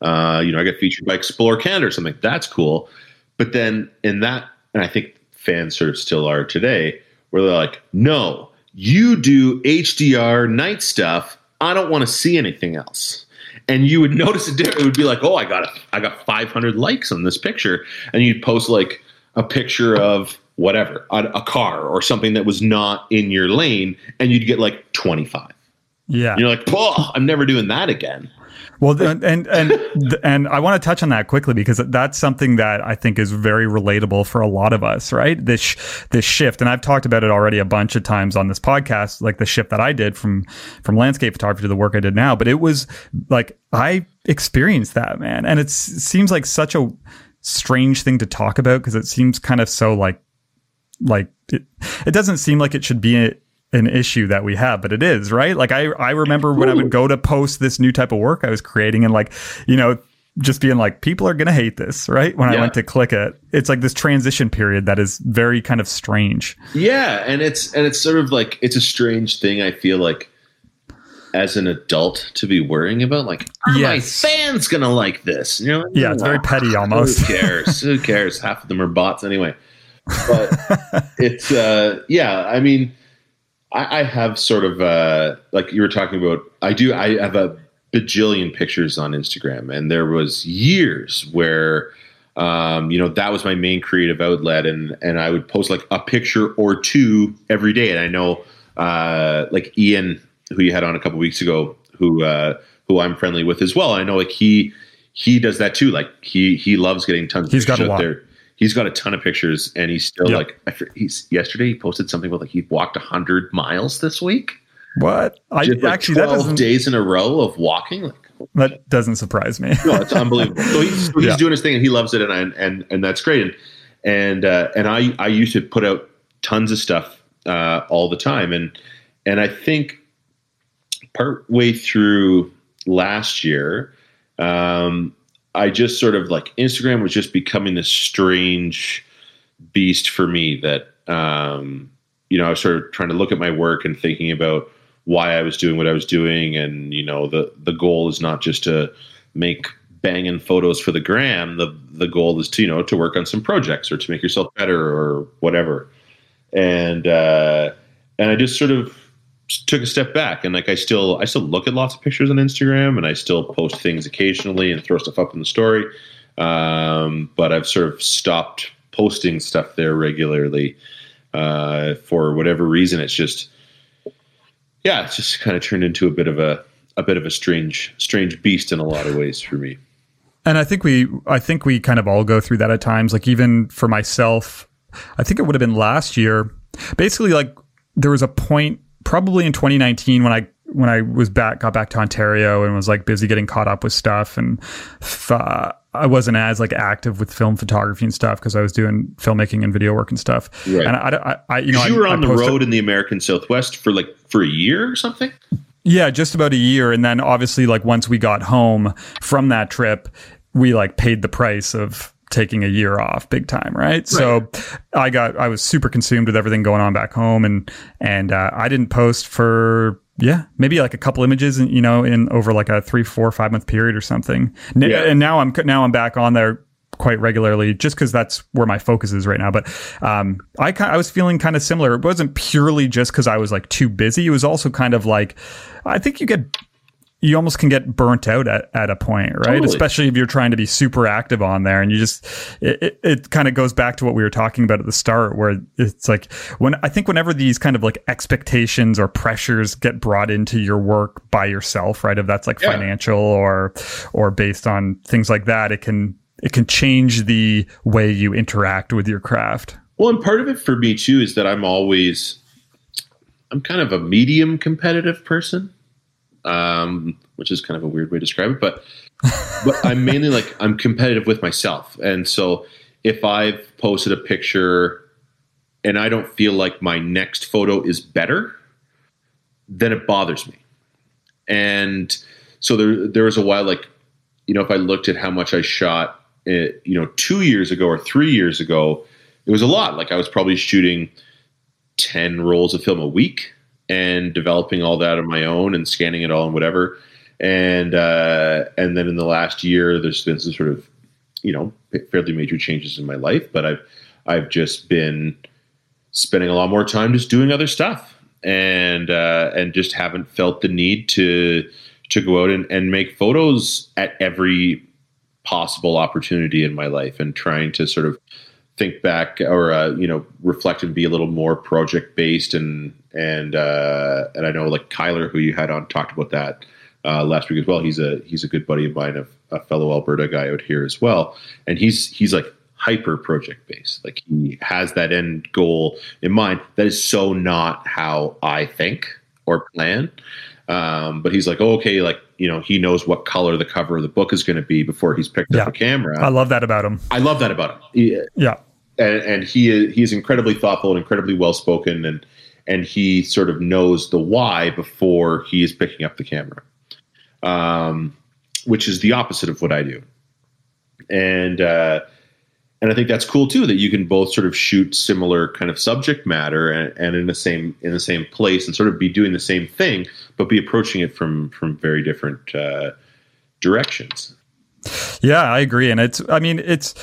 Uh, you know, I get featured by Explore Canada or something. That's cool. But then in that, and I think fans sort of still are today, where they're like, no, you do HDR night stuff. I don't want to see anything else. And you would notice a difference. It would be like, oh, I got a, I got 500 likes on this picture, and you'd post like a picture of whatever, a, a car or something that was not in your lane, and you'd get like 25. Yeah, and you're like, oh, I'm never doing that again. Well, and and and, and I want to touch on that quickly because that's something that I think is very relatable for a lot of us, right? This this shift, and I've talked about it already a bunch of times on this podcast, like the shift that I did from from landscape photography to the work I did now. But it was like I experienced that, man, and it seems like such a strange thing to talk about because it seems kind of so like like it, it doesn't seem like it should be an issue that we have, but it is, right? Like I, I remember when I would go to post this new type of work I was creating and like, you know, just being like, people are going to hate this, right? When yeah. I went to click it, it's like this transition period that is very kind of strange. Yeah. And it's, and it's sort of like, it's a strange thing. I feel like as an adult to be worrying about, like, are yes. my fans going to like this? You know? Yeah. It's very petty almost. Who cares? Who cares? Half of them are bots anyway. But it's, uh, yeah, I mean, I, I have sort of uh, like you were talking about. I do. I have a bajillion pictures on Instagram, and there was years where um, you know that was my main creative outlet, and and I would post like a picture or two every day. And I know uh, like Ian, who you had on a couple weeks ago, who uh, who I'm friendly with as well. I know like he he does that too. Like he he loves getting tons. He's of got a lot. there he's got a ton of pictures and he's still yep. like he's yesterday he posted something about like he walked 100 miles this week. What? I Just like actually 12 that days in a row of walking? Like that doesn't surprise me. No it's unbelievable. So he's, he's yeah. doing his thing and he loves it and I, and and that's great. And and uh, and i i used to put out tons of stuff uh, all the time. And and i think part way through last year um, I just sort of like Instagram was just becoming this strange beast for me that um, you know I was sort of trying to look at my work and thinking about why I was doing what I was doing, and you know the the goal is not just to make banging photos for the gram. The the goal is to you know to work on some projects or to make yourself better or whatever. And uh, and I just sort of took a step back and like I still I still look at lots of pictures on Instagram and I still post things occasionally and throw stuff up in the story. Um, but I've sort of stopped posting stuff there regularly uh, for whatever reason. It's just yeah, it's just kind of turned into a bit of a a bit of a strange strange beast in a lot of ways for me. And I think we I think we kind of all go through that at times. Like even for myself, I think it would have been last year. Basically, like there was a point probably in 2019 when I when I was back, got back to Ontario and was like busy getting caught up with stuff, and uh, I wasn't as like active with film photography and stuff because I was doing filmmaking and video work and stuff. Right. And I, I, I you know, you were I, on the road in the American Southwest for like for a year or something. Yeah, just about a year, and then obviously, like once we got home from that trip, we like paid the price of taking a year off big time right? right, so i got i was super consumed with everything going on back home and and uh, i didn't post for yeah maybe like a couple images and you know in over like a three four five month period or something. Yeah. and now i'm now i'm back on there quite regularly just because that's where my focus is right now. But um, I, I was feeling kind of similar. It wasn't purely just because i was like too busy. It was also kind of like i think you get you almost can get burnt out at, at a point, right? Totally. Especially if you're trying to be super active on there and you just, it, it, it kind of goes back to what we were talking about at the start, where it's like when I think whenever these kind of like expectations or pressures get brought into your work by yourself, right? If that's like yeah. financial or, or based on things like that, it can, it can change the way you interact with your craft. Well, and part of it for me too is that I'm always, I'm kind of a medium competitive person um, which is kind of a weird way to describe it. But but I'm mainly like I'm competitive with myself, and so if I've posted a picture and I don't feel like my next photo is better, then it bothers me. And so there there was a while like you know if I looked at how much I shot, it, eh, you know, two years ago or three years ago, it was a lot. Like I was probably shooting ten rolls of film a week and developing all that on my own and scanning it all and whatever. And uh, and then in the last year, there's been some sort of you know fairly major changes in my life, but I've I've just been spending a lot more time just doing other stuff and uh, and just haven't felt the need to to go out and, and make photos at every possible opportunity in my life and trying to sort of think back or uh, you know reflect and be a little more project based and and uh, and I know like Kyler who you had on talked about that uh, last week as well. He's a he's a good buddy of mine, a, a fellow Alberta guy out here as well, and he's he's like hyper project based. Like he has that end goal in mind. That is so not how I think or plan. Um, but he's like, oh, okay, like you know, he knows what color the cover of the book is going to be before he's picked yeah. up a camera. I love that about him. I love that about him. He, yeah, and, and he is he is incredibly thoughtful and incredibly well spoken, and and he sort of knows the why before he is picking up the camera, um, which is the opposite of what I do, and uh, and I think that's cool too that you can both sort of shoot similar kind of subject matter and, and in the same in the same place and sort of be doing the same thing, but be approaching it from from very different uh, directions. Yeah, I agree, and it's I mean it's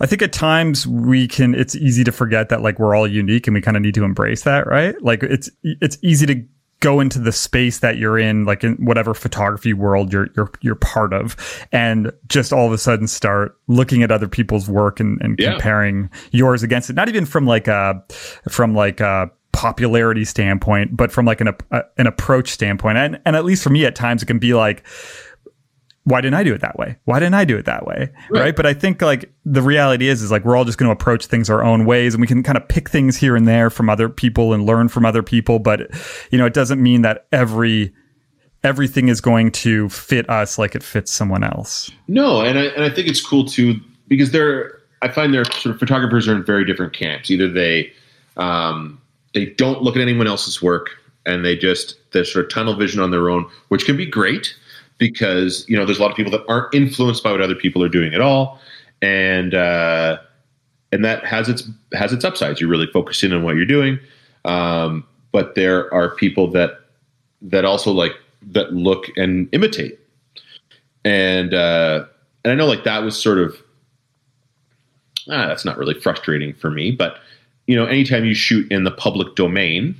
I think at times we can it's easy to forget that like we're all unique and we kind of need to embrace that, right? Like it's it's easy to go into the space that you're in like in whatever photography world you're you're you're part of and just all of a sudden start looking at other people's work and, and yeah. comparing yours against it not even from like a from like a popularity standpoint but from like an a, an approach standpoint and and at least for me at times it can be like why didn't I do it that way? Why didn't I do it that way? Right. right. But I think like the reality is, is like we're all just going to approach things our own ways and we can kind of pick things here and there from other people and learn from other people. But, you know, it doesn't mean that every, everything is going to fit us like it fits someone else. No. And I, and I think it's cool too, because there, I find there sort of photographers are in very different camps. Either they, um, they don't look at anyone else's work and they just, they're sort of tunnel vision on their own, which can be great because you know there's a lot of people that aren't influenced by what other people are doing at all, and uh, and that has its has its upsides. You're really focus in on what you're doing, um, but there are people that that also like that look and imitate, and uh, and I know like that was sort of ah, that's not really frustrating for me, but you know anytime you shoot in the public domain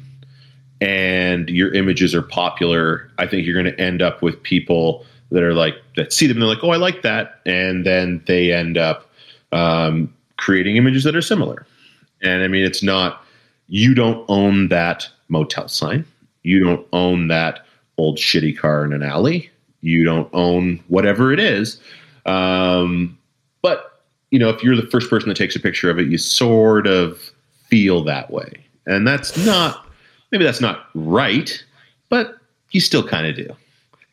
and your images are popular, I think you're going to end up with people that are like that see them they're like, oh, I like that, and then they end up um, creating images that are similar. And I mean, it's not you don't own that motel sign, you don't own that old shitty car in an alley, you don't own whatever it is. Um, but you know, if you're the first person that takes a picture of it, you sort of feel that way, and that's not maybe that's not right, but you still kind of do.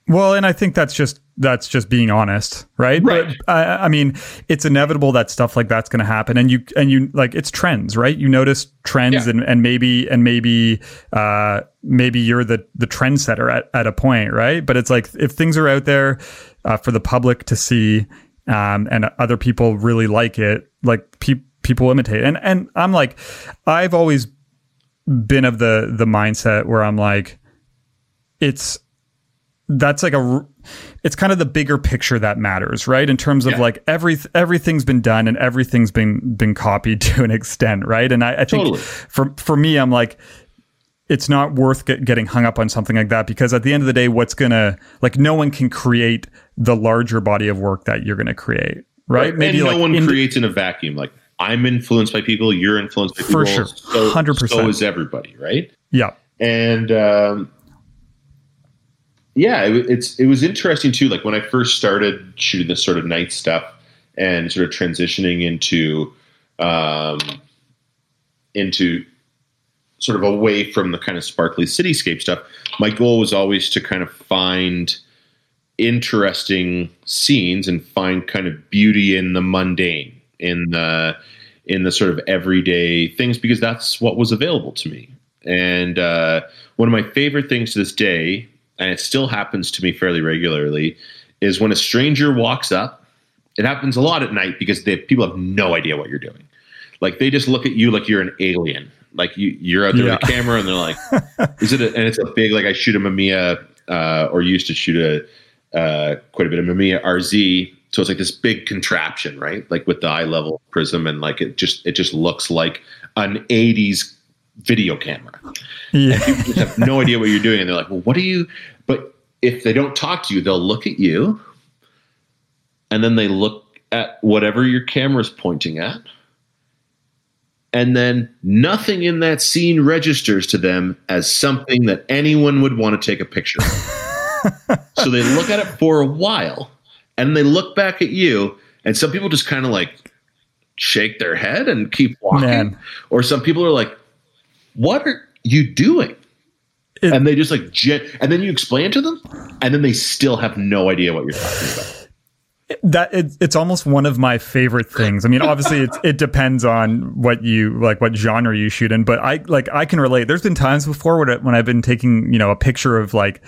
Well, and I think that's just that's just being honest, right? Right. But, I, I mean, it's inevitable that stuff like that's going to happen, and you and you like it's trends, right? You notice trends, Yeah. and and maybe and maybe uh, maybe you're the the trendsetter at at a point, right? But it's like if things are out there uh, for the public to see, um, and other people really like it, like pe- people imitate, and and I'm like, I've always been of the the mindset where I'm like, it's that's like a it's kind of the bigger picture that matters right in terms of Yeah. like every everything's been done and everything's been been copied to an extent right and i, I think Totally. for for me i'm like it's not worth get, getting hung up on something like that because at the end of the day what's gonna like no one can create the larger body of work that you're gonna create right, and no like one creates in a vacuum. Like I'm influenced by people, you're influenced by people. For sure. So, 100%. So is everybody, right? yeah and um, yeah, it, it's it was interesting too. Like when I first started shooting this sort of night stuff and sort of transitioning into um, into sort of away from the kind of sparkly cityscape stuff. My goal was always to kind of find interesting scenes and find kind of beauty in the mundane, in the in the sort of everyday things, because that's what was available to me. And uh, one of my favorite things to this day, and it still happens to me fairly regularly, is when a stranger walks up. It happens a lot at night because they, people have no idea what you're doing. Like they just look at you like you're an alien. Like you, you're out there with a Yeah. camera, and they're like, "Is it?" A, and it's a big like I shoot a Mamiya, uh, or used to shoot a uh, quite a bit of Mamiya RZ. So it's like this big contraption, right? Like with the eye level prism, and like it just it just looks like an '80s video camera. yeah People just have no idea what you're doing, and they're like, "Well, what are you?" But if they don't talk to you, they'll look at you, and then they look at whatever your camera's pointing at, and then nothing in that scene registers to them as something that anyone would want to take a picture. of. so they look at it for a while, and they look back at you, and some people just kind of like shake their head and keep walking, Man. or some people are like, "What are you doing?" It- and they just like and then you explain it to them and then they still have no idea what you're talking about that it, it's almost one of my favorite things. I mean, obviously, it it depends on what you like, what genre you shoot in. But I like I can relate. There's been times before when, I, when I've been taking you know a picture of like,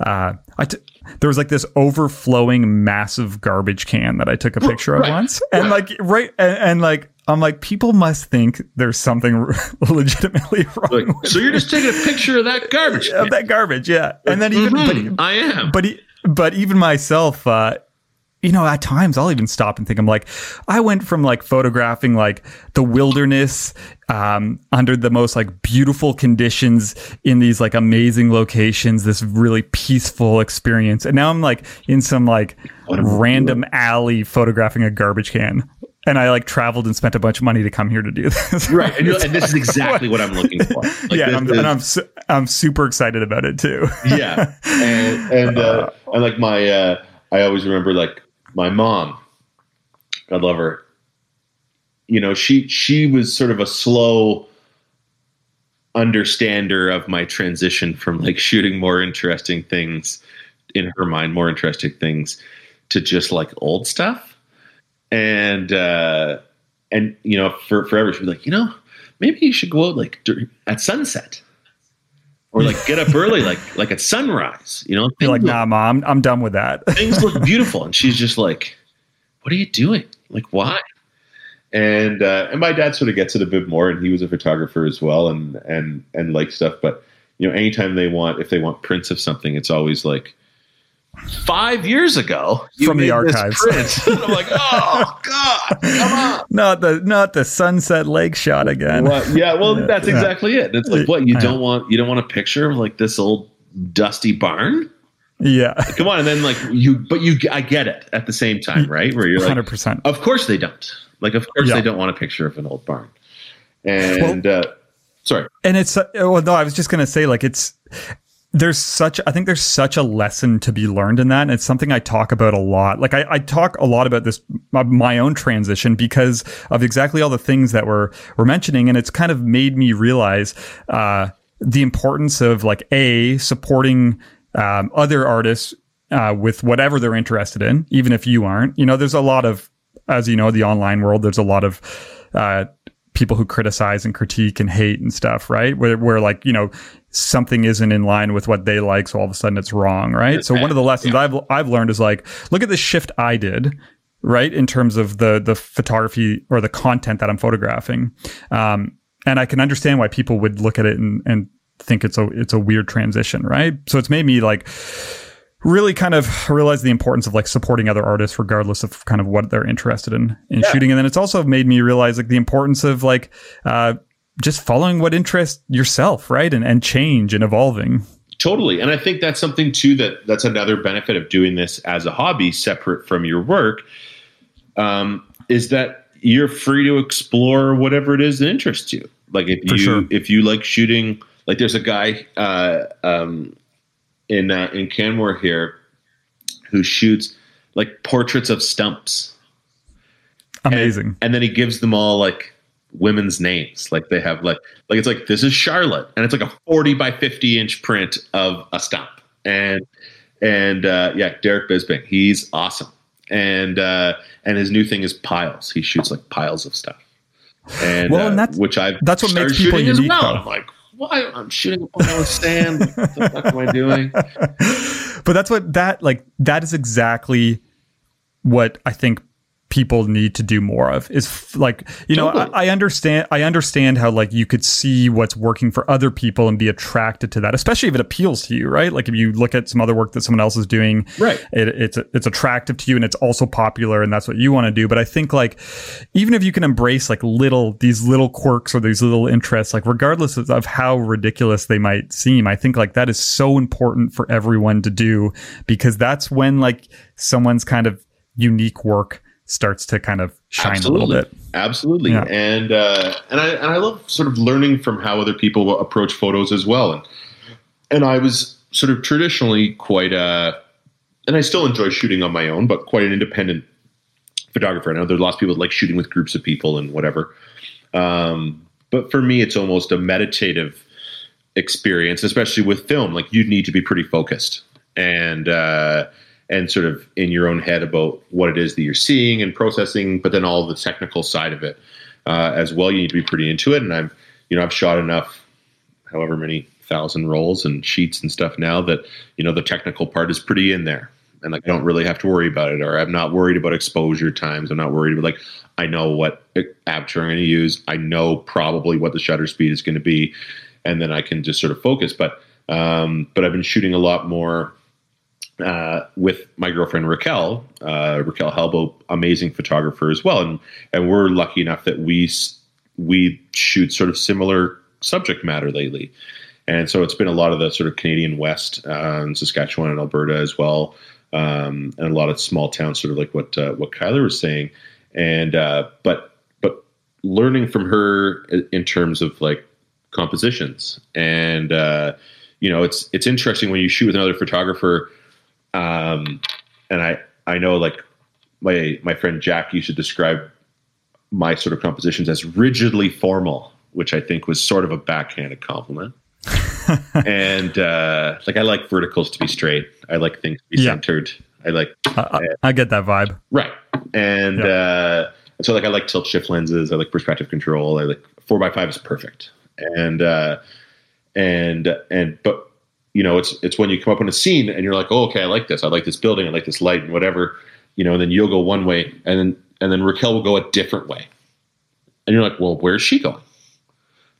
uh, I t- there was like this overflowing massive garbage can that I took a picture of Right. once, and like right and, and like. I'm like, people must think there's something legitimately wrong like with so you're just taking a picture of that garbage of that garbage, yeah. And then even, but, Mhm, i am but but even myself uh you know at times i'll even stop and think i'm like i went from like photographing like the wilderness um under the most like beautiful conditions in these like amazing locations this really peaceful experience. And now i'm like in some like What am I random alley photographing a garbage can. And i like traveled and spent a bunch of money to come here to do this. Right and, and this is exactly what i'm looking for. Like, yeah, this and I'm, and I'm su- I'm super excited about it too. yeah and and uh, and like my uh i always remember like my mom god love her you know she she was sort of a slow understander of my transition from like shooting more interesting things in her mind more interesting things to just like old stuff. And uh and you know for forever she'd be like you know maybe you should go out like during, at sunset. Or like get up early like like at sunrise you know? You're like, Things nah, mom, I'm done with that. things look beautiful. And she's just like what are you doing? Like why and uh, and my dad sort of gets it a bit more and he was a photographer as well and and and like stuff but you know anytime they want if they want prints of something it's always like five years ago From the archives. print." I'm like oh god come on not the not the sunset lake shot again. What? Yeah, well, Yeah, that's yeah. exactly it. It's like what you I don't know. want. You don't want a picture of like this old dusty barn. Yeah, Come on, and then like you, but you, I get it at the same time, right? Where you're like, hundred percent. of course they don't. Like, of course Yeah. they don't want a picture of an old barn. And uh, sorry, And it's uh, well, no, I was just gonna say like it's there's such I think there's such a lesson to be learned in that, and it's something I talk about a lot. Like I, I talk a lot about this my, my own transition because of exactly all the things that we're we're mentioning, and it's kind of made me realize uh, the importance of like a supporting um, other artists uh, with whatever they're interested in, even if you aren't. You know, there's a lot of, as you know, the online world, there's a lot of uh, people who criticize and critique and hate and stuff, right? Where, where like, you know, something isn't in line with what they like, so all of a sudden it's wrong, right? So one of the lessons yeah. I've I've learned is like, look at the shift I did, right, in terms of the the photography or the content that I'm photographing, um, and I can understand why people would look at it and, and think it's a it's a weird transition, right? So it's made me like really kind of realize the importance of like supporting other artists regardless of kind of what they're interested in in yeah. shooting. And then it's also made me realize like the importance of like uh just following what interests yourself right? And and change and evolving. Totally. And i think that's something too that that's another benefit of doing this as a hobby separate from your work um is that you're free to explore whatever it is that interests you. Like if For you sure. if you like shooting like there's a guy uh um in uh, in Canmore here who shoots like portraits of stumps. Amazing. And, and, then he gives them all like women's names. Like they have like like it's like this is Charlotte, and it's like a forty by fifty inch print of a stump. And and uh, yeah, Derek Bisbing, he's awesome. And uh, and his new thing is piles. He shoots like piles of stuff. And, well, and uh, that's, which I've that's what makes people unique. Well. I'm like, why I'm shooting a pile of sand. what the fuck am I doing? But that's what that like that is exactly what I think people need to do more of is f- like you know I, I, understand i understand how like you could see what's working for other people and be attracted to that especially if it appeals to you right? Like if you look at some other work that someone else is doing right. it, it's it's attractive to you and it's also popular and that's what you want to do. But i think like even if you can embrace like little these little quirks or these little interests like regardless of, of how ridiculous they might seem i think like that is so important for everyone to do because that's when like someone's kind of unique work starts to kind of shine Absolutely. a little bit. Absolutely. Yeah. And uh, and I and I love sort of learning from how other people approach photos as well. And and I was sort of traditionally quite a and I still enjoy shooting on my own, but quite an independent photographer. I know there's lots of people that like shooting with groups of people and whatever. Um, but for me, it's almost a meditative experience, especially with film. Like you need to be pretty focused, and uh, and sort of in your own head about what it is that you're seeing and processing, but then all the technical side of it uh, as well. You need to be pretty into it. And I've, you know, I've shot enough, however many thousand rolls and sheets and stuff now that, you know, the technical part is pretty in there. And like, I don't really have to worry about it, or I'm not worried about exposure times. I'm not worried about like, I know what aperture I'm going to use. I know probably what the shutter speed is going to be, and then I can just sort of focus. But um, but I've been shooting a lot more uh, with my girlfriend Raquel, uh, Raquel Helbo, amazing photographer as well, and and we're lucky enough that we we shoot sort of similar subject matter lately, and so it's been a lot of the sort of Canadian West, uh, Saskatchewan and Alberta as well, um, and a lot of small towns, sort of like what uh, what Kyler was saying, and uh, but but learning from her in terms of like compositions, and uh, you know it's it's interesting when you shoot with another photographer um, and I, I know like my, my friend Jack used to describe my sort of compositions as rigidly formal, which I think was sort of a backhanded compliment. and uh, like I like verticals to be straight. I like things to be yeah. centered. I like. I, I, get that vibe. Right, and yeah. uh, so like I like tilt shift lenses. I like perspective control. I like four by five is perfect. And uh, and and but you know, it's it's when you come up on a scene and you're like, oh, okay, I like this. I like this building. I like this light and whatever. You know, and then you'll go one way, and then and then Raquel will go a different way, and you're like, well, where's she going?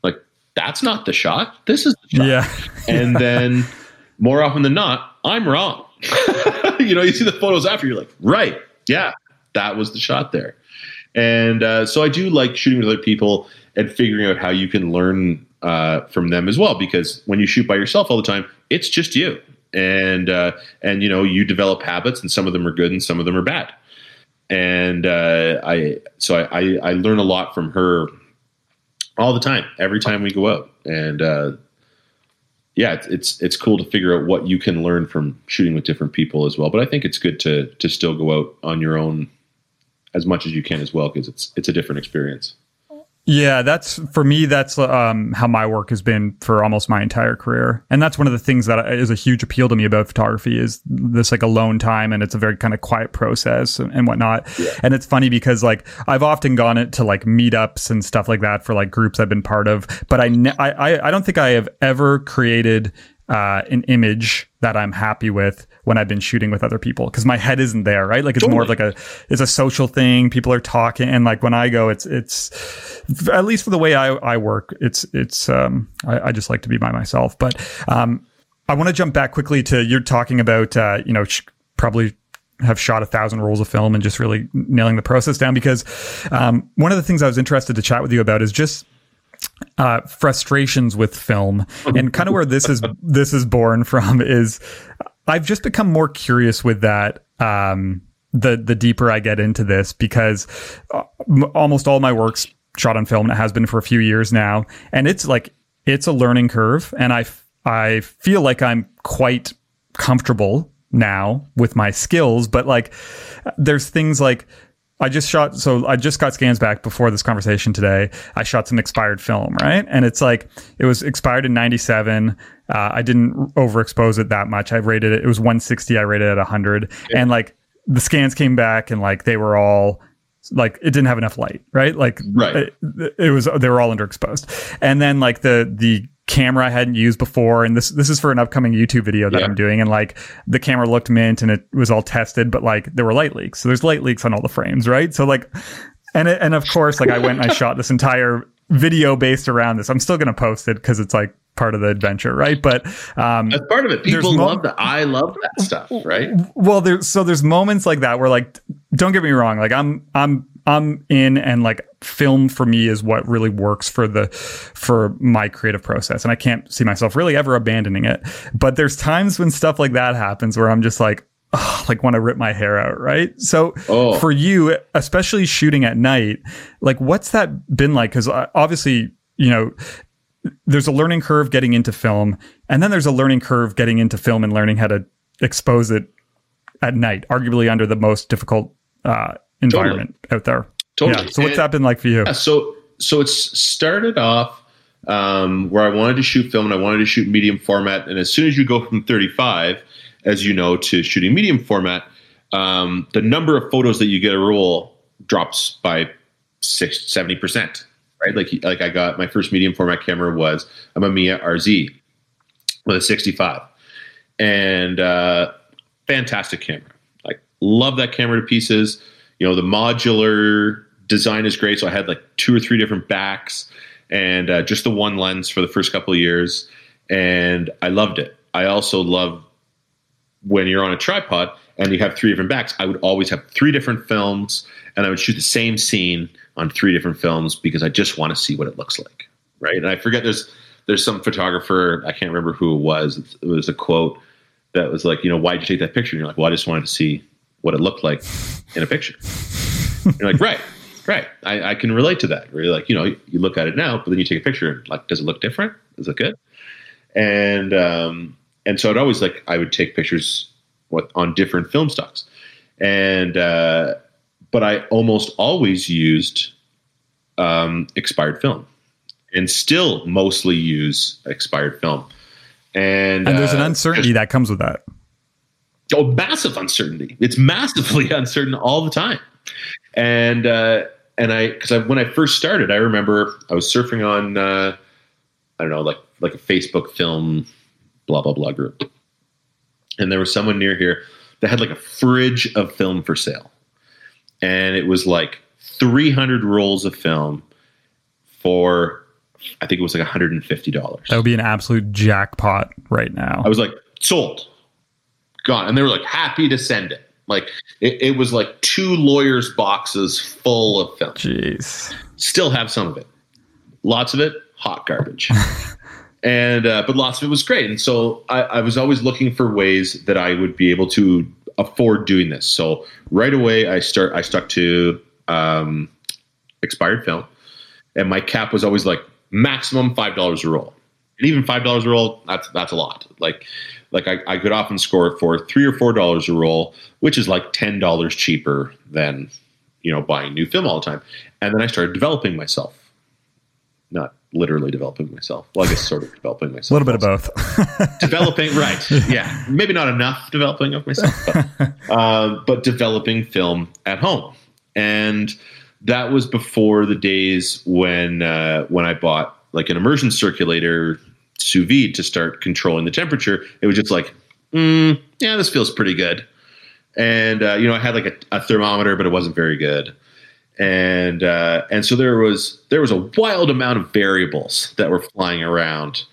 Like, that's not the shot. This is the shot. Yeah. and then more often than not, I'm wrong. you know, you see the photos after, you're like, right, yeah, that was the shot there. And uh, so I do like shooting with other people and figuring out how you can learn uh, from them as well. Because when you shoot by yourself all the time, it's just you, and uh, and you know you develop habits, and some of them are good and some of them are bad. And uh, I so I, I, I learn a lot from her all the time, every time we go out, and uh, yeah, it's, it's it's cool to figure out what you can learn from shooting with different people as well. But I think it's good to to still go out on your own as much as you can as well because it's it's a different experience. Yeah, that's for me. That's um, how my work has been for almost my entire career, and that's one of the things that is a huge appeal to me about photography is this like alone time, and it's a very kind of quiet process and, and whatnot. Yeah. And it's funny because like I've often gone it to like meetups and stuff like that for like groups I've been part of, but I ne- I I don't think I have ever created uh, an image that I'm happy with when I've been shooting with other people because my head isn't there, right? Like it's totally. more of like a it's a social thing. People are talking, and like when I go, it's it's at least for the way I, I work, it's it's um I, I just like to be by myself. But um I want to jump back quickly to you're talking about uh you know sh- probably have shot a thousand rolls of film and just really nailing the process down because um, one of the things I was interested to chat with you about is just uh, frustrations with film and kind of where this is this is born from is I've just become more curious with that um, the the deeper I get into this because uh, almost all my works shot on film and it has been for a few years now. And it's like it's a learning curve and I I feel like I'm quite comfortable now with my skills but like there's things like I just shot, so I just got scans back before this conversation today. I shot some expired film, right? And it's like, it was expired in 97. Uh, I didn't overexpose it that much. I rated it, it was 160. I rated it at 100. Yeah. And like the scans came back and like they were all, like it didn't have enough light, right? Like right. It, it was they were all underexposed, and then like the the camera I hadn't used before. And this this is for an upcoming YouTube video that yeah. I'm doing. And like the camera looked mint and it was all tested, but like there were light leaks. So there's light leaks on all the frames, right? So like and it, and of course, like I went and I shot this entire video based around this. I'm still gonna post it because it's like part of the adventure, right? But um, as part of it, people mo- love that. I love that stuff, right? Well, there's so there's moments like that where like, don't get me wrong, like I'm I'm I'm in and like film for me is what really works for the for my creative process and I can't see myself really ever abandoning it. But there's times when stuff like that happens where I'm just like oh, like want to rip my hair out, right? So oh. for you, especially shooting at night, like what's that been like cuz uh, obviously, you know, there's a learning curve getting into film and then there's a learning curve getting into film and learning how to expose it at night, arguably under the most difficult uh, environment totally. out there. Totally. Yeah. So what's and, that been like for you? Yeah, so so it's started off um, where I wanted to shoot film and I wanted to shoot medium format. And as soon as you go from 35, as you know, to shooting medium format, um, the number of photos that you get a roll drops by six, 70%. Right? Like like I got my first medium format camera was a Mamiya RZ with a 65. And uh, fantastic camera. Like love that camera to pieces you know the modular design is great. So i had like two or three different backs and uh, just the one lens for the first couple of years and i loved it. I also love when you're on a tripod and you have three different backs i would always have three different films and i would shoot the same scene on three different films because i just want to see what it looks like right? And i forget there's there's some photographer i can't remember who it was it was a quote that was like you know why'd you take that picture? And you're like well i just wanted to see what it looked like in a picture. You're like, right, right. I, I, can relate to that. You're like, you know, you look at it now, but then you take a picture and like, does it look different? Does it good? And um, and so I'd always like I would take pictures what on different film stocks, and uh, but I almost always used um, expired film, and still mostly use expired film. And, and there's uh, an uncertainty that comes with that oh, massive uncertainty. It's massively uncertain all the time. And uh, and I because I, when I first started, I remember I was surfing on uh, I don't know like like a Facebook film blah blah blah group, and there was someone near here that had like a fridge of film for sale, and it was like 300 rolls of film for I think it was like $150. That would be an absolute jackpot right now. I was like, sold gone. And they were like happy to send it. Like it, it was like two lawyers' boxes full of film. Jeez. Still have some of it. Lots of it, hot garbage. and uh, but lots of it was great. And so I, I was always looking for ways that I would be able to afford doing this. So right away I start I stuck to um, expired film. And my cap was always like maximum five dollars a roll. And even five dollars a roll, that's that's a lot. Like like I, I could often score it for three or four dollars a roll, which is like ten dollars cheaper than you know buying new film all the time. And then I started developing myself. not literally developing myself. Well, I guess sort of developing myself. A little bit of both. developing, right? Yeah, maybe not enough developing of myself, but, uh, but developing film at home, and that was before the days when uh, when I bought like an immersion circulator sous vide to start controlling the temperature. It was just like, mm, yeah, this feels pretty good, and uh, you know, I had like a, a thermometer, but it wasn't very good and uh, and so there was there was a wild amount of variables that were flying around,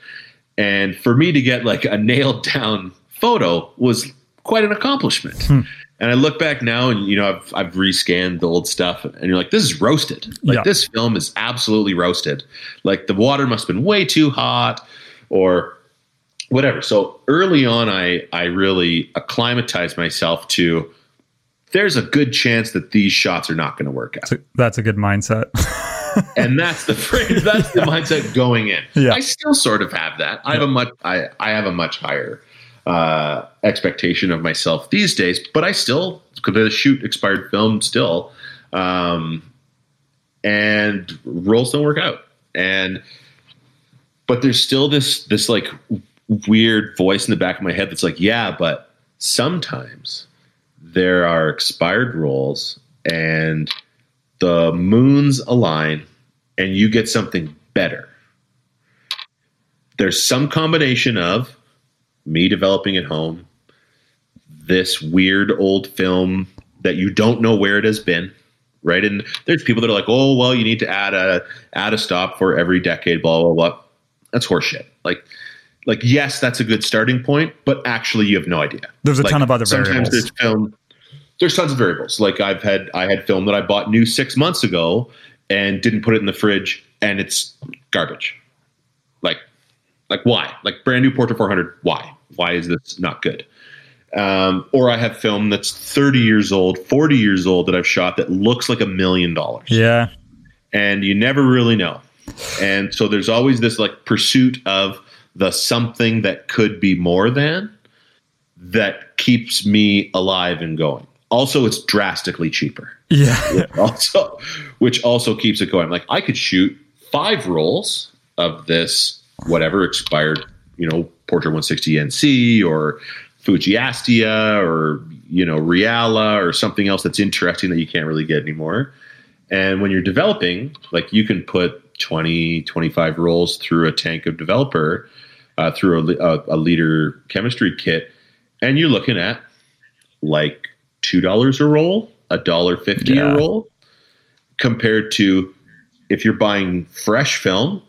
and for me to get like a nailed down photo was quite an accomplishment. Hmm. And I look back now, and you know, I've I've rescanned the old stuff, and you're like, this is roasted. Like yeah. this film is absolutely roasted. Like the water must have been way too hot, or whatever. So early on, I I really acclimatized myself to there's a good chance that these shots are not going to work out. That's a good mindset. and that's the phrase, that's the mindset going in. Yeah. I still sort of have that. I have a much I, I have a much higher uh, expectation of myself these days, but I still could shoot expired film still. Um, and rolls don't work out. And but there's still this this like weird voice in the back of my head that's like, yeah, but sometimes there are expired rolls and the moons align and you get something better. There's some combination of me developing at home, this weird old film that you don't know where it has been, right? And there's people that are like, "Oh, well, you need to add a add a stop for every decade." Blah blah blah. That's horseshit. Like like yes, that's a good starting point, but actually you have no idea. There's a like, ton of other variables. Sometimes there's film. There's tons of variables. Like I've had I had film that I bought new six months ago and didn't put it in the fridge, and it's garbage. Like like why? Like brand new Portra 400. Why? Why is this not good? Um, or I have film that's 30 years old, 40 years old that I've shot that looks like a million dollars. Yeah. And you never really know. And so there's always this like pursuit of the something that could be more than that keeps me alive and going. Also, it's drastically cheaper. Yeah. Which also, which also keeps it going. Like I could shoot five rolls of this whatever expired, you know, Portra 160 NC or Fuji Astia or you know Reala or something else that's interesting that you can't really get anymore. And when you're developing, like you can put 20, 25 rolls through a tank of developer uh, through a, a, a liter chemistry kit, and you're looking at like two dollars a roll, a dollar fifty yeah. a roll, compared to if you're buying fresh film,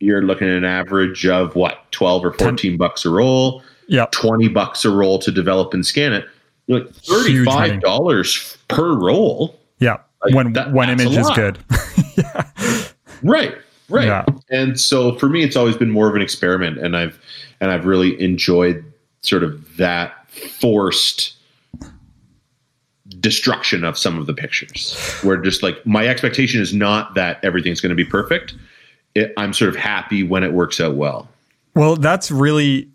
you're looking at an average of what twelve or fourteen 10. bucks a roll. Yeah, twenty bucks a roll to develop and scan it. You're like thirty five dollars per roll. Yeah, like when that, one image is good. yeah. Right. Right. Yeah. And so for me, it's always been more of an experiment, and I've and I've really enjoyed sort of that forced destruction of some of the pictures where just like my expectation is not that everything's going to be perfect it, i'm sort of happy when it works out well well that's really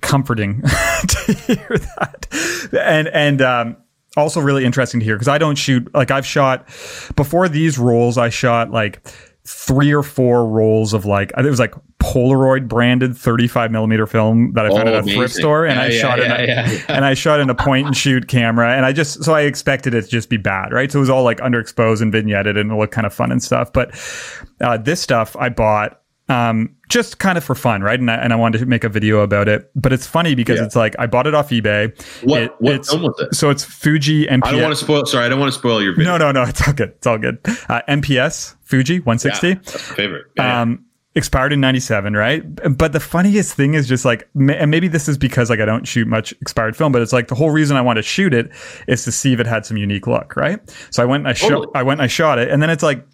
comforting to hear that and and um also really interesting to hear because i don't shoot like i've shot before these rolls i shot like three or four rolls of like it was like Polaroid branded 35 millimeter film that I found oh, at a amazing. thrift store, and yeah, I yeah, shot yeah, in a, and I shot in a point and shoot camera, and I just so I expected it to just be bad, right? So it was all like underexposed and vignetted, and it looked kind of fun and stuff. But uh, this stuff I bought um, just kind of for fun, right? And I, and I wanted to make a video about it, but it's funny because yeah. it's like I bought it off eBay. What, it, what film was it? So it's Fuji NPS. I don't want to spoil. Sorry, I don't want to spoil your video. No, no, no. It's all good. It's all good. Uh, NPS Fuji 160. Yeah, that's my favorite. Yeah, um, expired in 97 right but the funniest thing is just like and maybe this is because like i don't shoot much expired film but it's like the whole reason i want to shoot it is to see if it had some unique look right so i went and i totally. shot i went and i shot it and then it's like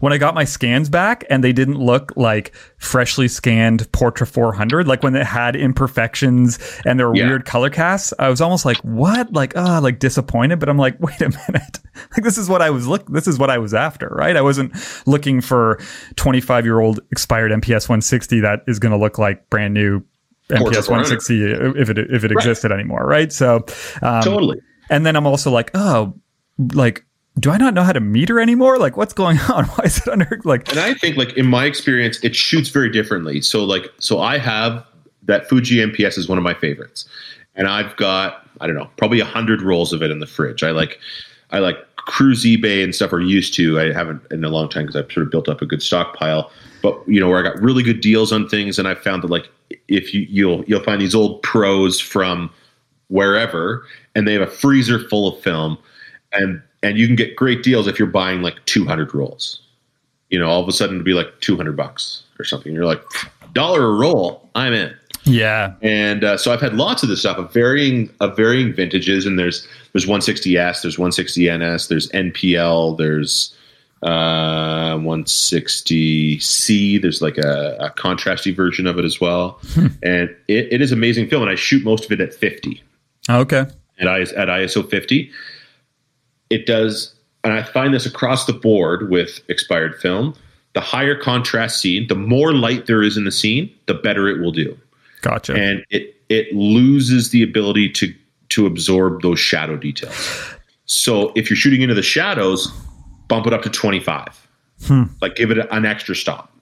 when I got my scans back and they didn't look like freshly scanned Portra 400, like when it had imperfections and there were yeah. weird color casts, I was almost like, what? Like, ah, oh, like disappointed. But I'm like, wait a minute. like, this is what I was look, this is what I was after, right? I wasn't looking for 25 year old expired NPS 160 that is going to look like brand new NPS 160 if it, if it existed right. anymore, right? So, um, totally. And then I'm also like, oh, like do I not know how to meter anymore? Like, what's going on? Why is it under like? And I think, like in my experience, it shoots very differently. So, like, so I have that Fuji NPS is one of my favorites, and I've got I don't know probably a hundred rolls of it in the fridge. I like I like cruise eBay and stuff are used to. I haven't in a long time because I've sort of built up a good stockpile. But you know where I got really good deals on things, and I found that like if you you'll you'll find these old pros from wherever, and they have a freezer full of film, and and you can get great deals if you're buying like 200 rolls. You know, all of a sudden it'd be like 200 bucks or something. You're like dollar a roll. I'm in. Yeah. And uh, so I've had lots of this stuff of varying of varying vintages, and there's there's 160s, there's 160ns, there's NPL, there's uh, 160C. There's like a, a contrasty version of it as well, hmm. and it, it is amazing film. And I shoot most of it at 50. Okay. At, at ISO 50, it does, and I find this across the board with expired film. The higher contrast scene, the more light there is in the scene, the better it will do. Gotcha. And it it loses the ability to to absorb those shadow details. So if you're shooting into the shadows, bump it up to 25. Hmm. Like give it an extra stop.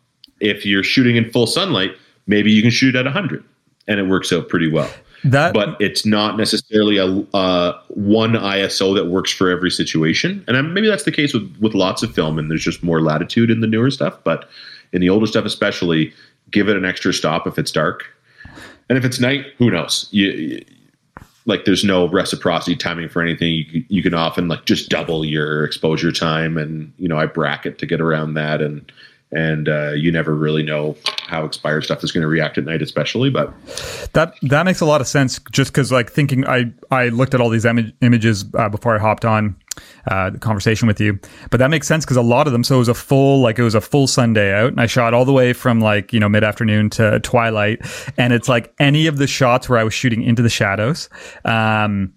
If you're shooting in full sunlight, maybe you can shoot at 100 and it works out pretty well. That, but it's not necessarily a uh, one ISO that works for every situation. And maybe that's the case with, with lots of film, and there's just more latitude in the newer stuff. But in the older stuff, especially, give it an extra stop if it's dark. And if it's night, who knows? You, like there's no reciprocity timing for anything. You, you can often like just double your exposure time, and you know I bracket to get around that, and and uh, you never really know how expired stuff is going to react at night, especially. But that that makes a lot of sense, just because like thinking I I looked at all these Im- images uh, before I hopped on uh, the conversation with you, but that makes sense because a lot of them. So it was a full like it was a full Sunday out, and I shot all the way from like you know mid afternoon to twilight, and it's like any of the shots where I was shooting into the shadows. Um,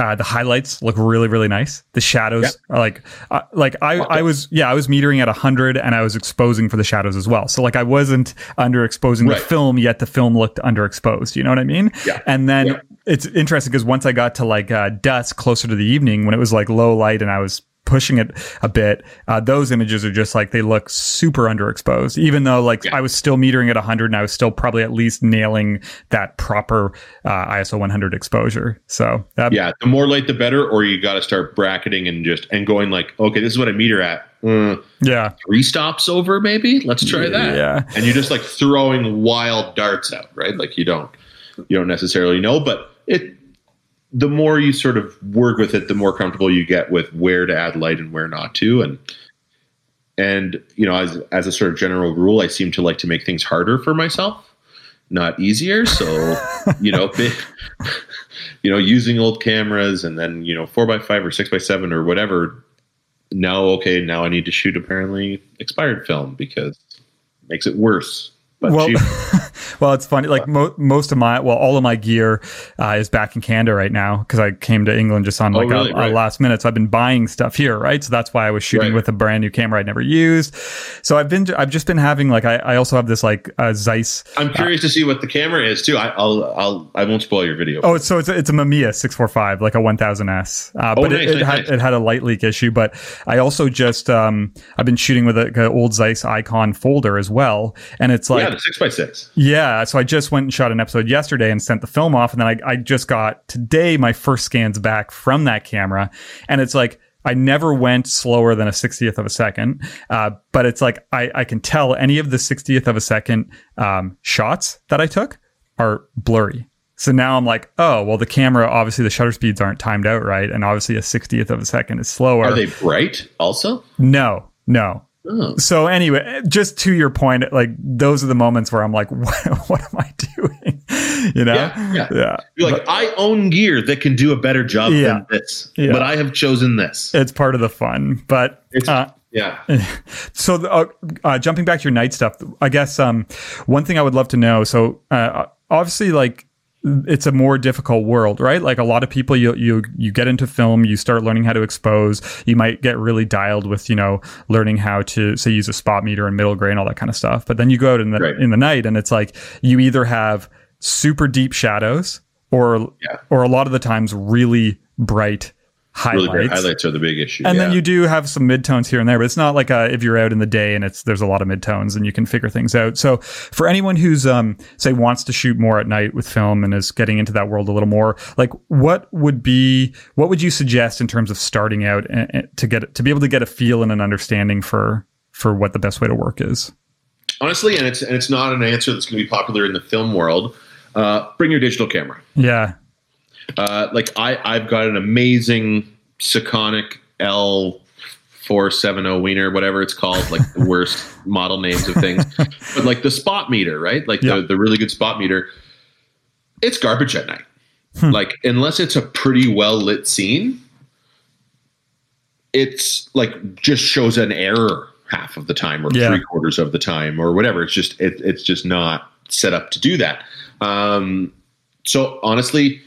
uh, the highlights look really, really nice. The shadows yep. are like, uh, like I, I was, yeah, I was metering at hundred and I was exposing for the shadows as well. So like I wasn't underexposing right. the film yet. The film looked underexposed. You know what I mean? Yeah. And then it's interesting because once I got to like uh, dusk, closer to the evening, when it was like low light and I was pushing it a bit, uh, those images are just like they look super underexposed. Even though like yeah. I was still metering at 100 and I was still probably at least nailing that proper uh, ISO 100 exposure. So that, yeah, the more light the better. Or you got to start bracketing and just and going like, okay, this is what I meter at. Mm, yeah, three stops over, maybe. Let's try that. Yeah, and you're just like throwing wild darts out, right? Like you don't you don't necessarily know, but it the more you sort of work with it, the more comfortable you get with where to add light and where not to. And and you know, as as a sort of general rule, I seem to like to make things harder for myself, not easier. So you know, big, you know, using old cameras and then you know four by five or six by seven or whatever. Now, okay, now I need to shoot apparently expired film because it makes it worse well, well, it's funny. Like mo- most of my, well, all of my gear uh, is back in Canada right now because I came to England just on oh, like oh, really? a, right. a, last minute. So I've been buying stuff here, right? So that's why I was shooting right. with a brand new camera I'd never used. So I've been, I've just been having like, I, I also have this like uh, Zeiss. I'm curious uh, to see what the camera is too. I, will I'll, I won't spoil your video. Oh, so it's a, it's a Mamiya 645, like a 1000s. Uh, oh, but nice, it, it nice, had nice. it had a light leak issue. But I also just, um, I've been shooting with an old Zeiss Ikon folder as well, and it's like yeah, six by six. Yeah. So I just went and shot an episode yesterday and sent the film off. And then I, I just got today my first scans back from that camera. And it's like, I never went slower than a 60th of a second. Uh, but it's like, I, I can tell any of the 60th of a second um, shots that I took are blurry. So now I'm like, oh, well, the camera, obviously the shutter speeds aren't timed out right. And obviously a 60th of a second is slower. Are they bright also? No, no. Oh. So anyway, just to your point, like those are the moments where I'm like, what, what am I doing? you know? Yeah. Yeah. yeah. You're like, but, I own gear that can do a better job yeah, than this, yeah. but I have chosen this. It's part of the fun, but it's, uh, yeah. So, uh, uh, jumping back to your night stuff, I guess um, one thing I would love to know. So, uh, obviously, like it's a more difficult world, right? Like a lot of people, you you you get into film, you start learning how to expose. You might get really dialed with, you know, learning how to say use a spot meter and middle gray and all that kind of stuff. But then you go out in the right. in the night, and it's like you either have super deep shadows, or yeah. or a lot of the times really bright highlights. Really bright highlights are the big issue. And yeah. then you do have some midtones here and there, but it's not like uh, if you're out in the day and it's there's a lot of midtones and you can figure things out. So for anyone who's um say wants to shoot more at night with film and is getting into that world a little more, like what would be what would you suggest in terms of starting out and, and to get to be able to get a feel and an understanding for for what the best way to work is? Honestly, and it's and it's not an answer that's going to be popular in the film world. Uh, bring your digital camera. Yeah. Uh, like I, I've got an amazing Sekonic L. 470 wiener, whatever it's called, like the worst model names of things. But like the spot meter, right? Like Yeah. the, the really good spot meter, it's garbage at night. Hmm. Like, unless it's a pretty well lit scene, it's like just shows an error half of the time or Yeah. three quarters of the time or whatever. It's just, it, it's just not set up to do that. Um, so honestly,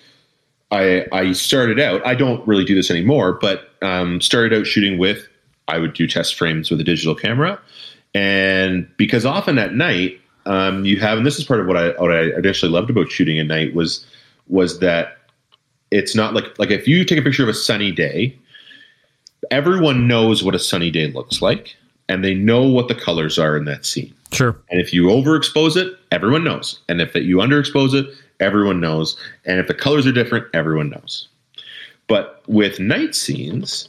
I, I started out, I don't really do this anymore, but um, started out shooting with, I would do test frames with a digital camera. And because often at night, um, you have, and this is part of what I, what I initially loved about shooting at night was, was that it's not like, like if you take a picture of a sunny day, everyone knows what a sunny day looks like and they know what the colors are in that scene. Sure. And if you overexpose it, everyone knows. And if you underexpose it, everyone knows. And if the colors are different, everyone knows. But with night scenes,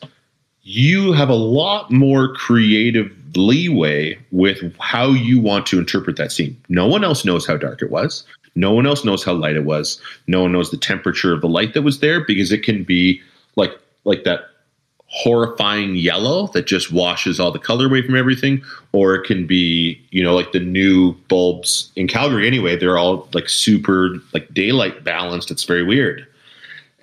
you have a lot more creative leeway with how you want to interpret that scene. No one else knows how dark it was. No one else knows how light it was. No one knows the temperature of the light that was there because it can be like like that horrifying yellow that just washes all the color away from everything or it can be you know like the new bulbs in calgary anyway they're all like super like daylight balanced. It's very weird.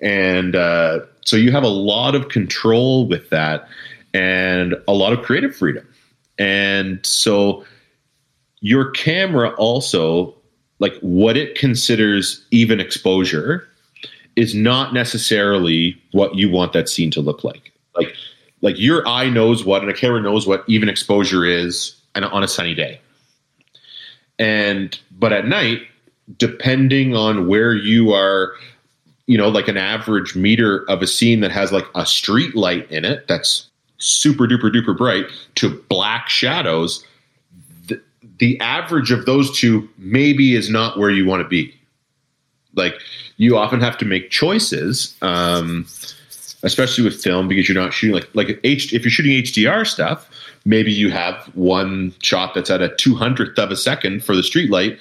And uh, so you have a lot of control with that and a lot of creative freedom. And so your camera also like what it considers even exposure is not necessarily what you want that scene to look like like your eye knows what and a camera knows what even exposure is and on a sunny day. And but at night depending on where you are you know like an average meter of a scene that has like a street light in it that's super duper duper bright to black shadows the, the average of those two maybe is not where you want to be. Like you often have to make choices um, especially with film because you're not shooting like like H, if you're shooting HDR stuff, maybe you have one shot that's at a two hundredth of a second for the street light,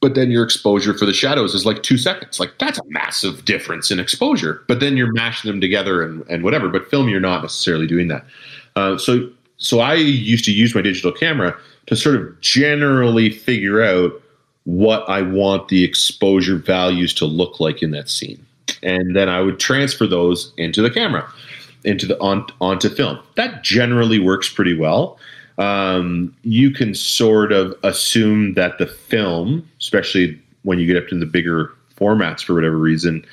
but then your exposure for the shadows is like two seconds. Like that's a massive difference in exposure. But then you're mashing them together and, and whatever. But film, you're not necessarily doing that. Uh, so so I used to use my digital camera to sort of generally figure out what I want the exposure values to look like in that scene and then I would transfer those into the camera, into the on onto film. That generally works pretty well. Um, you can sort of assume that the film, especially when you get up to the bigger formats for whatever reason,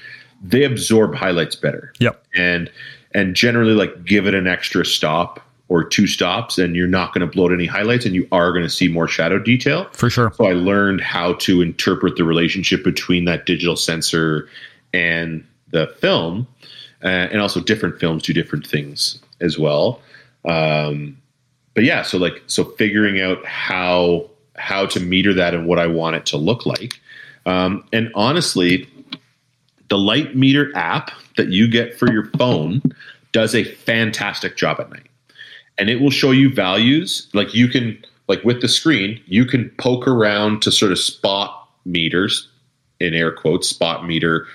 they absorb highlights better. Yep. And and generally like give it an extra stop or two stops and you're not going to bloat any highlights and you are going to see more shadow detail. For sure. So I learned how to interpret the relationship between that digital sensor and the film, uh, and also different films do different things as well. Um, but yeah, so like so figuring out how how to meter that and what I want it to look like. Um, and honestly, the light meter app that you get for your phone does a fantastic job at night. And it will show you values like you can like with the screen, you can poke around to sort of spot meters in air quotes, spot meter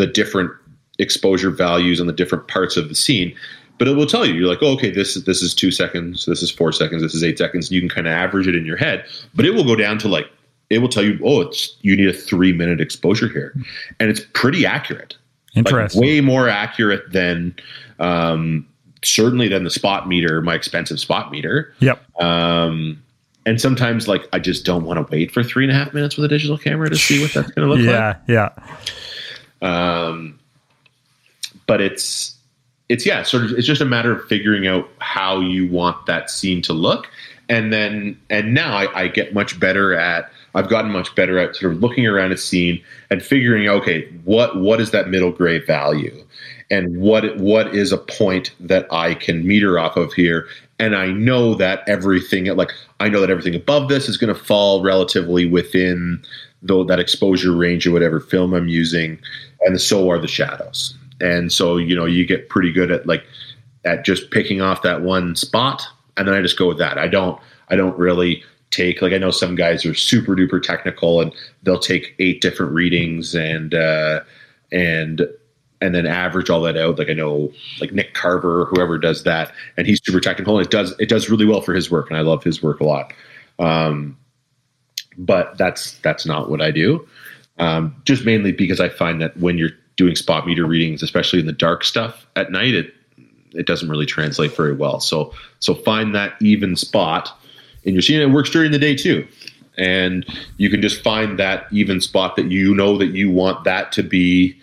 the different exposure values on the different parts of the scene. But it will tell you, you're like, oh, okay, this is this is two seconds, this is four seconds, this is eight seconds. You can kind of average it in your head. But it will go down to like, it will tell you, oh, it's you need a three minute exposure here, and it's pretty accurate. Interesting. Like way more accurate than um, certainly than the spot meter, my expensive spot meter. yep. Um, and sometimes like I just don't want to wait for three and a half minutes with a digital camera to see what that's going to look like. Yeah. Yeah. Um, but it's it's yeah, sort of it's just a matter of figuring out how you want that scene to look, and then and now I, I get much better at I've gotten much better at sort of looking around a scene and figuring okay what what is that middle gray value, and what what is a point that I can meter off of here? And I know that everything like I know that everything above this is going to fall relatively within though that exposure range of whatever film I'm using and so are the shadows and so you know you get pretty good at like at just picking off that one spot and then I just go with that I don't I don't really take like I know some guys are super duper technical and they'll take eight different readings and uh and and then average all that out. Like I know, like Nick Carver or whoever does that, and he's super technical, and it does it does really well for his work, and I love his work a lot. Um, but that's that's not what I do. Um, just mainly because I find that when you're doing spot meter readings, especially in the dark stuff at night, it it doesn't really translate very well. So so find that even spot in your scene. It works during the day too. And you can just find that even spot that you know that you want that to be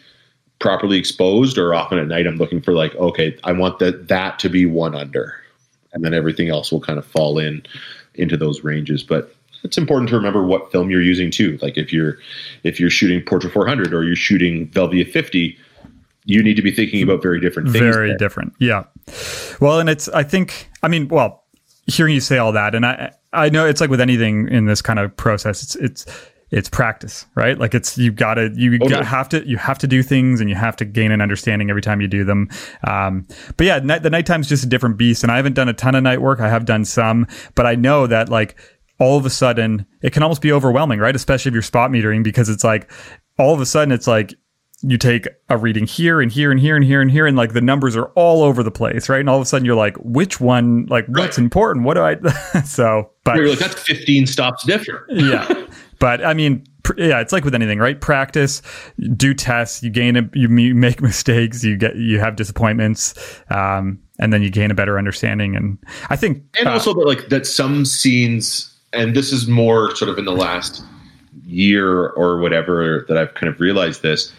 properly exposed or often at night i'm looking for like okay i want that that to be one under and then everything else will kind of fall in into those ranges but it's important to remember what film you're using too like if you're if you're shooting portra 400 or you're shooting velvia 50 you need to be thinking about very different things very there. different yeah well and it's i think i mean well hearing you say all that and i i know it's like with anything in this kind of process it's it's it's practice, right? Like it's you gotta you oh, have to you have to do things and you have to gain an understanding every time you do them. Um, but yeah, night, the nighttime's just a different beast, and I haven't done a ton of night work. I have done some, but I know that like all of a sudden it can almost be overwhelming, right? Especially if you're spot metering because it's like all of a sudden it's like you take a reading here and here and here and here and here and like the numbers are all over the place right and all of a sudden you're like which one like what's important what do i so but you're like that's 15 stops different yeah but I mean, pr- yeah, it's like with anything, right? Practice, do tests, you gain, a, you, you make mistakes, you get, you have disappointments, um, and then you gain a better understanding. And I think, and uh, also that like that some scenes, and this is more sort of in the last year or whatever that I've kind of realized this.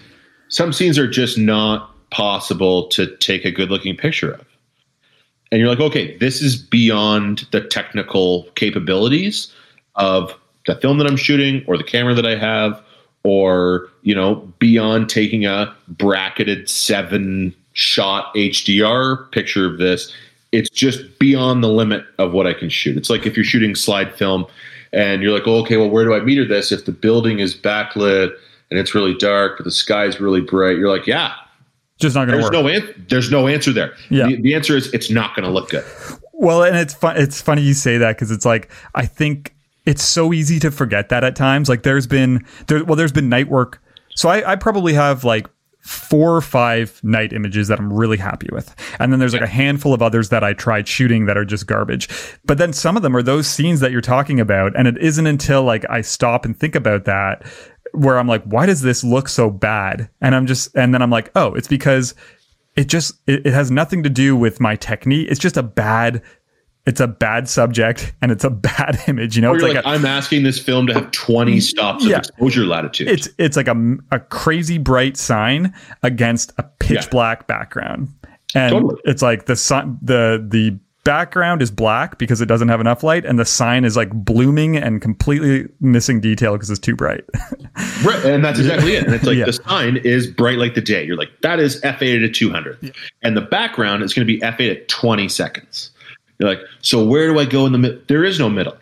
Some scenes are just not possible to take a good looking picture of. And you're like, okay, this is beyond the technical capabilities of the film that I'm shooting or the camera that I have, or, you know, beyond taking a bracketed seven shot HDR picture of this, it's just beyond the limit of what I can shoot. It's like if you're shooting slide film and you're like, oh, okay, well, where do I meter this? If the building is backlit and it's really dark, but the sky is really bright, you're like, yeah, just not going to work. No an- there's no answer there. Yeah. The, the answer is it's not going to look good. Well, and it's fun. It's funny you say that because it's like I think it's so easy to forget that at times. Like there's been there well, there's been night work. So I, I probably have like four or five night images that I'm really happy with. And then there's like a handful of others that I tried shooting that are just garbage. But then some of them are those scenes that you're talking about. And it isn't until like I stop and think about that where I'm like, why does this look so bad? And I'm just, and then I'm like, oh, it's because it just, it, it has nothing to do with my technique. It's just a bad it's a bad subject and it's a bad image. You know, it's like, like a, I'm asking this film to have 20 stops yeah, of exposure latitude. It's it's like a, a crazy bright sign against a pitch yeah. black background, and totally. it's like the sun the the background is black because it doesn't have enough light, and the sign is like blooming and completely missing detail because it's too bright. right, and that's exactly it. And it's like yeah. the sign is bright like the day. You're like that is f8 at 200, and the background is going to be f8 at 20 seconds. You're like, so where do I go in the middle? There is no middle.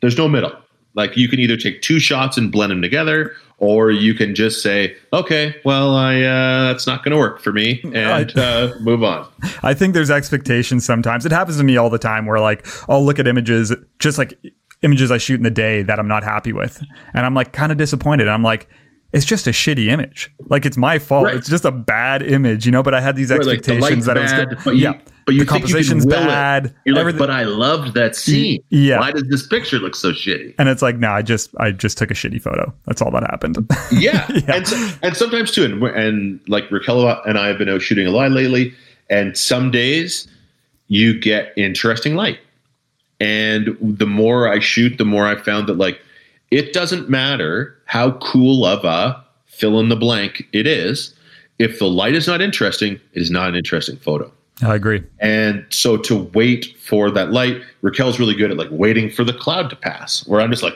There's no middle. Like you can either take two shots and blend them together, or you can just say, okay, well, I uh, that's not going to work for me, and uh, move on. I think there's expectations sometimes. It happens to me all the time, where like I'll look at images, just like images I shoot in the day that I'm not happy with, and I'm like kind of disappointed. I'm like, it's just a shitty image. Like it's my fault. Right. It's just a bad image, you know. But I had these expectations like that bad, it was. But you, yeah, but you the composition's bad. It. You're like, but I loved that scene. Yeah. Why does this picture look so shitty? And it's like, no, nah, I just I just took a shitty photo. That's all that happened. yeah. yeah. And so, and sometimes too, and, and like Raquel and I have been out shooting a lot lately, and some days you get interesting light, and the more I shoot, the more I found that like it doesn't matter how cool of a fill in the blank it is. If the light is not interesting, it is not an interesting photo. I agree. And so to wait for that light, Raquel's really good at like waiting for the cloud to pass. Where I'm just like,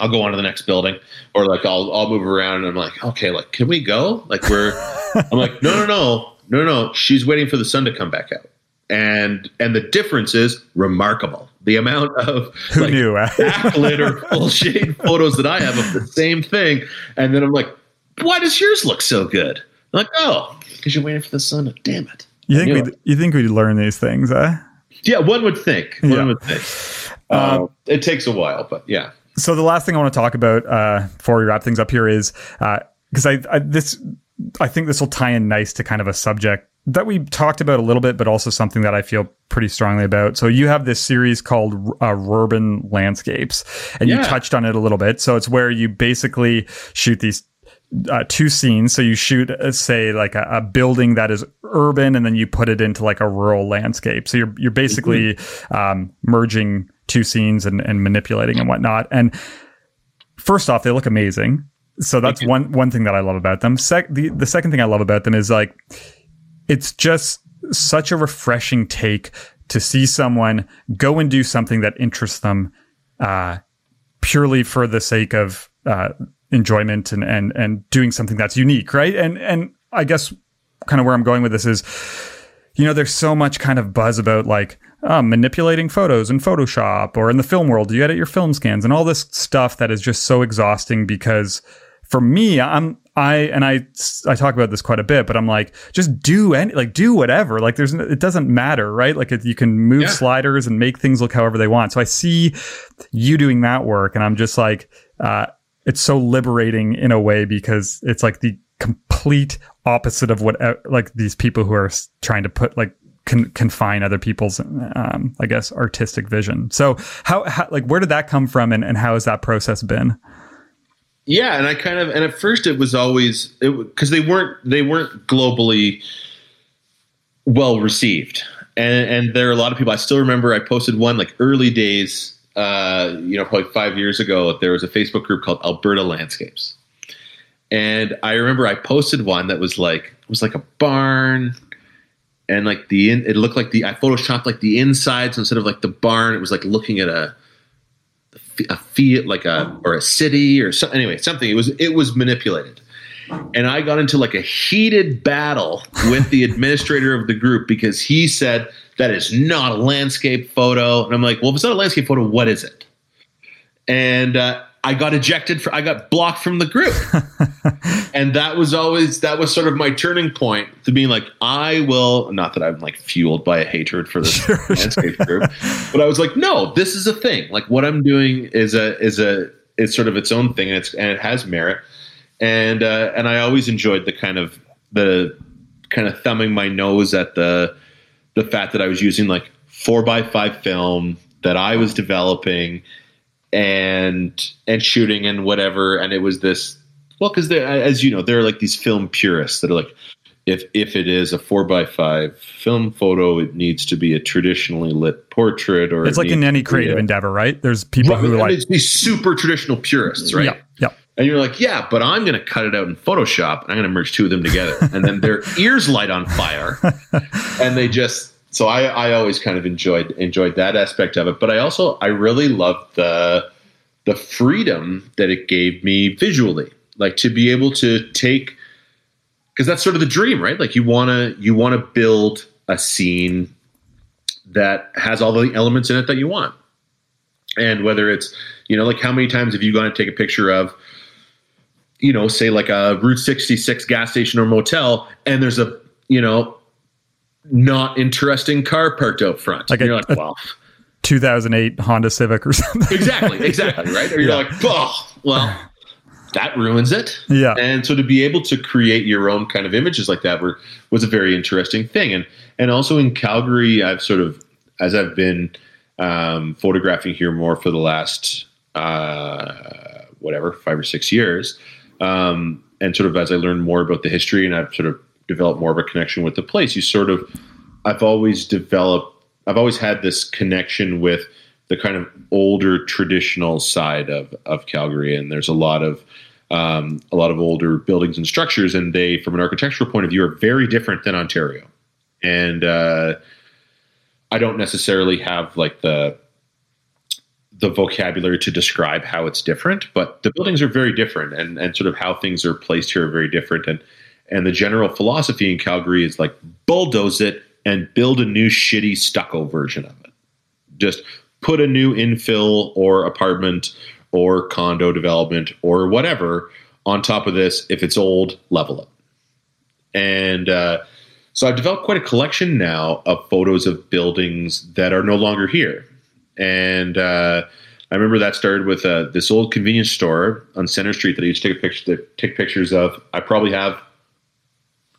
I'll go on to the next building, or like I'll I'll move around and I'm like, okay, like can we go? Like we're, I'm like, no, no, no. no, no, she's waiting for the sun to come back out. And and the difference is remarkable. The amount of Who like, knew? backlit or full shade photos that I have of the same thing. And then I'm like, why does yours look so good? I'm like, oh, because you're waiting for the sun. Damn it. You think we you think we'd learn these things, eh? Yeah, one would think. One Yeah. would think. Uh, it takes a while, but yeah. So the last thing I want to talk about uh, before we wrap things up here is because I, I this I think this will tie in nice to kind of a subject that we talked about a little bit, but also something that I feel pretty strongly about. So you have this series called uh, Urban Landscapes, and you touched on it a little bit. So it's where you basically shoot these uh, two scenes. So you shoot, uh, say, like a, a building that is urban, and then you put it into like a rural landscape. So you're you're basically um, merging two scenes and, and manipulating and whatnot. And first off, they look amazing. So that's one one thing that I love about them. Sec- the the second thing I love about them is like it's just such a refreshing take to see someone go and do something that interests them uh, purely for the sake of uh, enjoyment and, and and doing something that's unique, right? And and I guess kind of where I'm going with this is, you know, there's so much kind of buzz about like uh, manipulating photos in Photoshop or in the film world. You edit your film scans and all this stuff that is just so exhausting because for me, I'm I and I I talk about this quite a bit, but I'm like, just do any like do whatever. Like there's it doesn't matter, right? Like it, you can move Yeah. sliders and make things look however they want. So I see you doing that work, and I'm just like, uh, it's so liberating in a way because it's like the complete opposite of what uh, like these people who are trying to put like con- confine other people's um, I guess artistic vision. So how, how like where did that come from, and, and how has that process been? Yeah, and I kind of and at first it was always because they weren't they weren't globally well received, and and there are a lot of people. I still remember I posted one like early days, uh, you know, probably five years ago. There was a Facebook group called Alberta Landscapes, and I remember I posted one that was like it was like a barn. And like the in, it looked like the I photoshopped like the insides instead of like the barn. It was like looking at a a field like a or a city or so, anyway something. It was it was manipulated. And i got into like a heated battle with the administrator of the group because he said that is not a landscape photo. And i'm like well if it's not a landscape photo what is it? And uh, i got ejected for i got blocked from the group. And that was always that was sort of my turning point to being like i will not that i'm like fueled by a hatred for this landscape group but i was like no this is a thing. Like what i'm doing is a is a is sort of its own thing and it's and it has merit. And uh, and i always enjoyed the kind of the kind of thumbing my nose at the the fact that i was using like four by five film that i was developing and and shooting and whatever and it was this well because as you know there are like these film purists that are like if if it is a four by five film photo it needs to be a traditionally lit portrait or It's it like in any creative a- endeavor, right? There's people who like it's these super traditional purists right yeah, yeah. and you're like, yeah, but I'm going to cut it out in Photoshop and I'm going to merge two of them together. and then their ears light on fire. and they just, so I, I always kind of enjoyed, enjoyed that aspect of it. But I also, I really loved the, the freedom that it gave me visually, like to be able to take, because that's sort of the dream, right? Like you want to, you want to build a scene that has all the elements in it that you want. And whether it's, you know, like how many times have you gone to take a picture of, you know, say like a Route 66 gas station or motel, and there's a, you know, not interesting car parked out front. Like and a- you're like, well, 2008 Honda Civic or something. exactly, exactly, right? Or you're Yeah. like, oh, well, that ruins it. Yeah. And so to be able to create your own kind of images like that were was a very interesting thing. And and also in Calgary, I've sort of as I've been um, photographing here more for the last uh, whatever five or six years, um, and sort of as I learn more about the history and I've sort of developed more of a connection with the place, you sort of I've always developed I've always had this connection with the kind of older traditional side of of Calgary, and there's a lot of um, a lot of older buildings and structures, and they, from an architectural point of view, are very different than Ontario. And uh, I don't necessarily have like the the vocabulary to describe how it's different, but the buildings are very different, and and sort of how things are placed here are very different, and And the general philosophy in Calgary is like bulldoze it and build a new shitty stucco version of it. Just put a new infill or apartment or condo development or whatever on top of this. If it's old, level it. And uh, so I've developed quite a collection now of photos of buildings that are no longer here. And uh, I remember that started with uh, this old convenience store on Center Street that I used to take picture, take pictures of. I probably have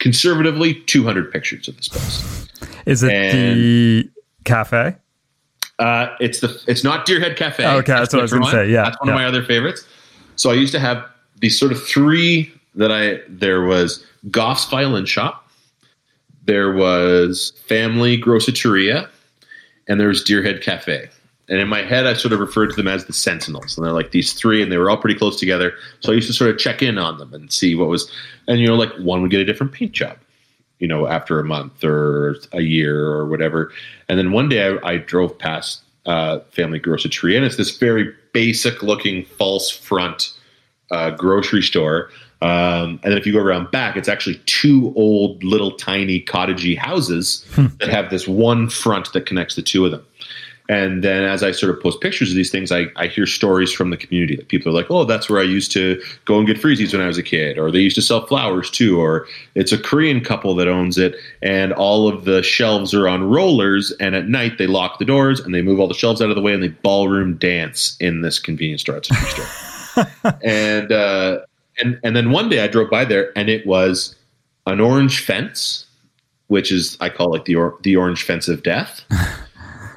conservatively 200 pictures of this place. Is it and, the cafe? Uh, it's the it's not Deerhead Cafe. Oh, okay, that's, that's what I was going to say. Yeah, that's one yeah. of my other favorites. So I used to have these sort of three that I there was Goff's Violin Shop, there was Family Groceria, and there was Deerhead Cafe. And in my head, I sort of referred to them as the Sentinels. And they're like these three, and they were all pretty close together. So I used to sort of check in on them and see what was. And, you know, like one would get a different paint job, you know, after a month or a year or whatever. And then one day I, I drove past uh, Family Groceria, and it's this very basic looking false front uh, grocery store. Um, and then if you go around back, it's actually two old little tiny cottagey houses hmm. that have this one front that connects the two of them. And then as I sort of post pictures of these things, I, I hear stories from the community that people are like, oh, that's where I used to go and get freezies when I was a kid, or they used to sell flowers too, or it's a Korean couple that owns it, and all of the shelves are on rollers, and at night they lock the doors and they move all the shelves out of the way and they ballroom dance in this convenience store. It's a store. and uh, and and then one day I drove by there and it was an orange fence, which is I call it the or, the orange fence of death.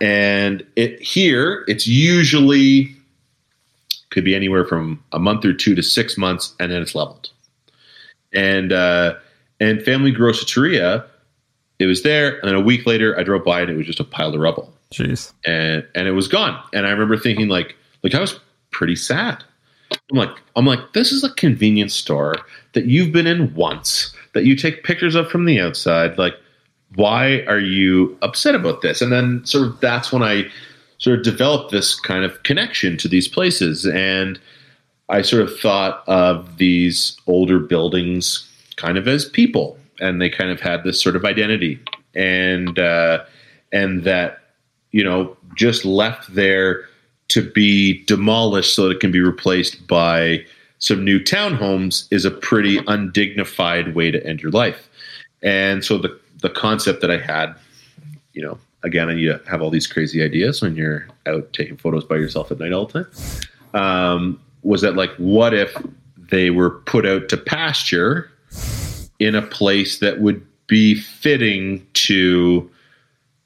and it here it's usually could be anywhere from a month or two to six months, and then it's leveled. And uh, and Family Groceria, it was there, and then a week later I drove by and it was just a pile of rubble. Jeez. And and it was gone. And I remember thinking like like I was pretty sad. I'm like I'm like this is a convenience store that you've been in once that you take pictures of from the outside. Like why are you upset about this? And then sort of that's when I sort of developed this kind of connection to these places. And I sort of thought of these older buildings kind of as people, and they kind of had this sort of identity, and uh, and that you know just left there to be demolished so that it can be replaced by some new townhomes is a pretty undignified way to end your life. And so the the concept that I had, you know, again, and you have all these crazy ideas when you're out taking photos by yourself at night all the time. Um, was that like, what if they were put out to pasture in a place that would be fitting to,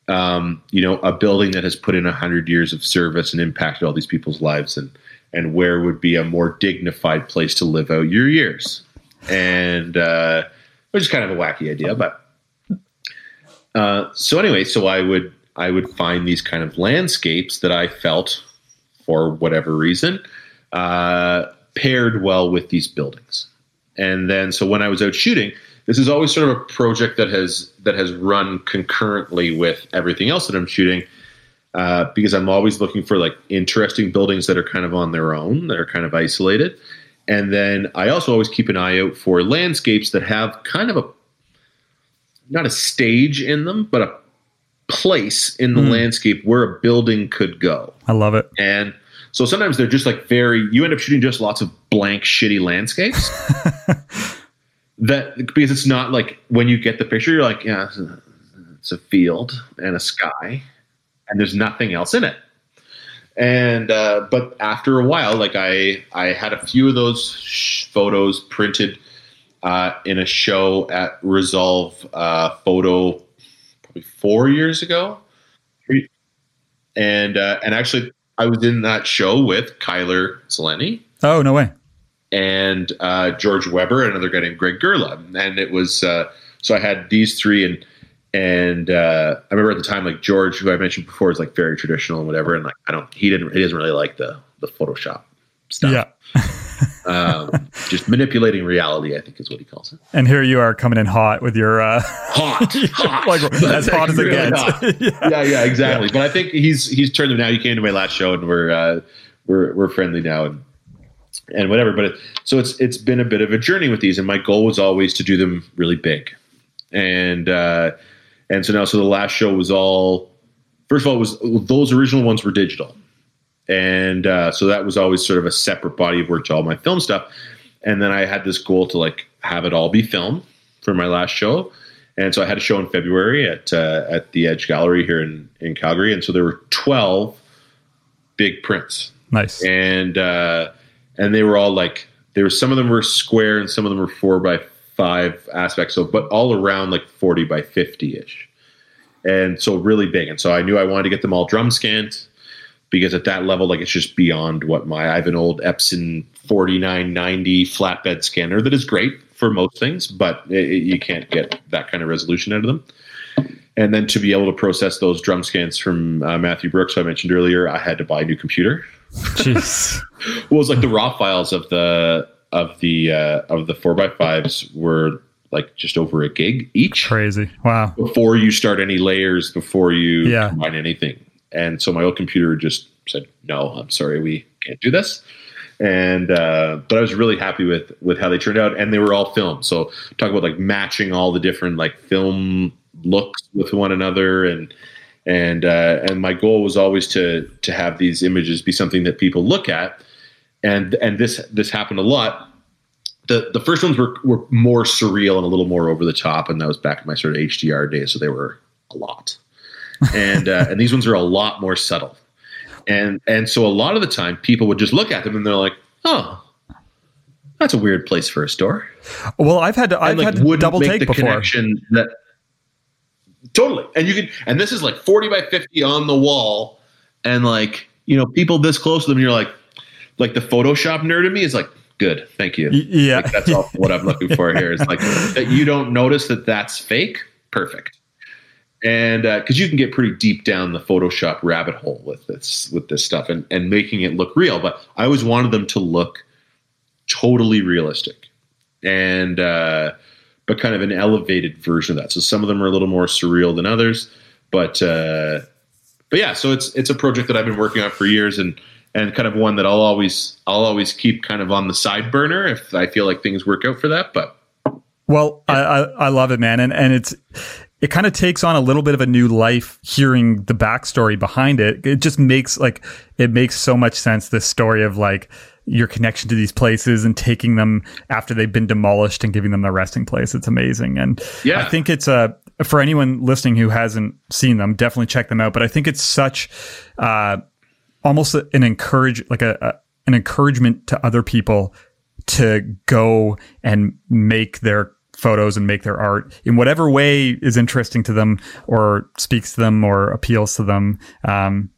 um, you know, a building that has put in a hundred years of service and impacted all these people's lives, and and where would be a more dignified place to live out your years? And uh, which is kind of a wacky idea, but uh, so anyway, so I would I would find these kind of landscapes that I felt, for whatever reason, uh, paired well with these buildings. And then, so when I was out shooting, this is always sort of a project that has that has run concurrently with everything else that I'm shooting, uh, because I'm always looking for like interesting buildings that are kind of on their own, that are kind of isolated. And then I also always keep an eye out for landscapes that have kind of a not a stage in them, but a place in the mm. landscape where a building could go. I love it. And so sometimes they're just like very you end up shooting just lots of blank shitty landscapes. that because it's not like when you get the picture you're like yeah it's a, it's a field and a sky and there's nothing else in it. And uh, but after a while like I I had a few of those sh- photos printed uh, in a show at Resolve uh, Photo probably four years ago, and uh, and actually I was in that show with Kyler Zeleny. Oh no way! And uh, George Webber another guy named Greg Gerla, and it was uh, so I had these three and. And uh, I remember at the time, like George, who I mentioned before, is like very traditional and whatever. And like, I don't, he didn't, he doesn't really like the the Photoshop stuff. Yeah. um, just manipulating reality, I think is what he calls it. And here you are coming in hot with your uh, hot, hot. like as hot as it gets. yeah. yeah. yeah, exactly. Yeah. But I think he's he's turned them now. You came to my last show, and we're uh, we're we're friendly now, and and whatever. But it, so it's it's been a bit of a journey with these, and my goal was always to do them really big, and uh, and so now so the last show was all first of all was those original ones were digital, and uh, so that was always sort of a separate body of work to all my film stuff, and then I had this goal to like have it all be film for my last show. And so I had a show in February at uh, at the Edge Gallery here in, in Calgary, and so there were twelve big prints. Nice. And uh, and they were all like there were some of them were square and some of them were four by five aspects. So but all around like forty by fifty ish. And so really big. And so I knew I wanted to get them all drum scanned because at that level, like it's just beyond what my I have an old Epson 4990 flatbed scanner that is great for most things, but it, it, you can't get that kind of resolution out of them. And then to be able to process those drum scans from uh, Matthew Brooks, who I mentioned earlier, I had to buy a new computer. Jeez. well, it was like the raw files of the of the uh, of the four by fives were like just over a gig each. Crazy. Wow. Before you start any layers, before you Yeah. combine anything. And so my old computer just said, No, I'm sorry, we can't do this. And uh, but I was really happy with with how they turned out, and they were all filmed. So talk about like matching all the different like film looks with one another, and and uh, and my goal was always to to have these images be something that people look at, and and this this happened a lot. The the first ones were were more surreal and a little more over the top, and that was back in my sort of HDR days, so they were a lot, and uh, and these ones are a lot more subtle, and and so a lot of the time people would just look at them and they're like, oh. That's a weird place for a store. Well, I've had to I've And, like, had to double take the before. connection that totally and you can and this is like 40 by 50 on the wall and like you know people this close to them you're like like the photoshop nerd in me is like good thank you yeah. like, that's all what i'm looking for here is like that you don't notice that that's fake perfect and because you can get pretty deep down the photoshop rabbit hole with this with this stuff and and making it look real but i always wanted them to look totally realistic and uh but kind of an elevated version of that. So some of them are a little more surreal than others, but uh, but yeah. So it's it's a project that I've been working on for years, and and kind of one that I'll always I'll always keep kind of on the side burner if I feel like things work out for that. But Well, I, I I love it, man, and and it's it kind of takes on a little bit of a new life hearing the backstory behind it. It just makes like it makes so much sense. This story of like your connection to these places and taking them after they've been demolished and giving them their resting place. It's amazing, and Yeah. I think it's a for anyone listening who hasn't seen them, definitely check them out. But I think it's such uh, almost an encourage like a, a an encouragement to other people to go and make their photos and make their art in whatever way is interesting to them or speaks to them or appeals to them um,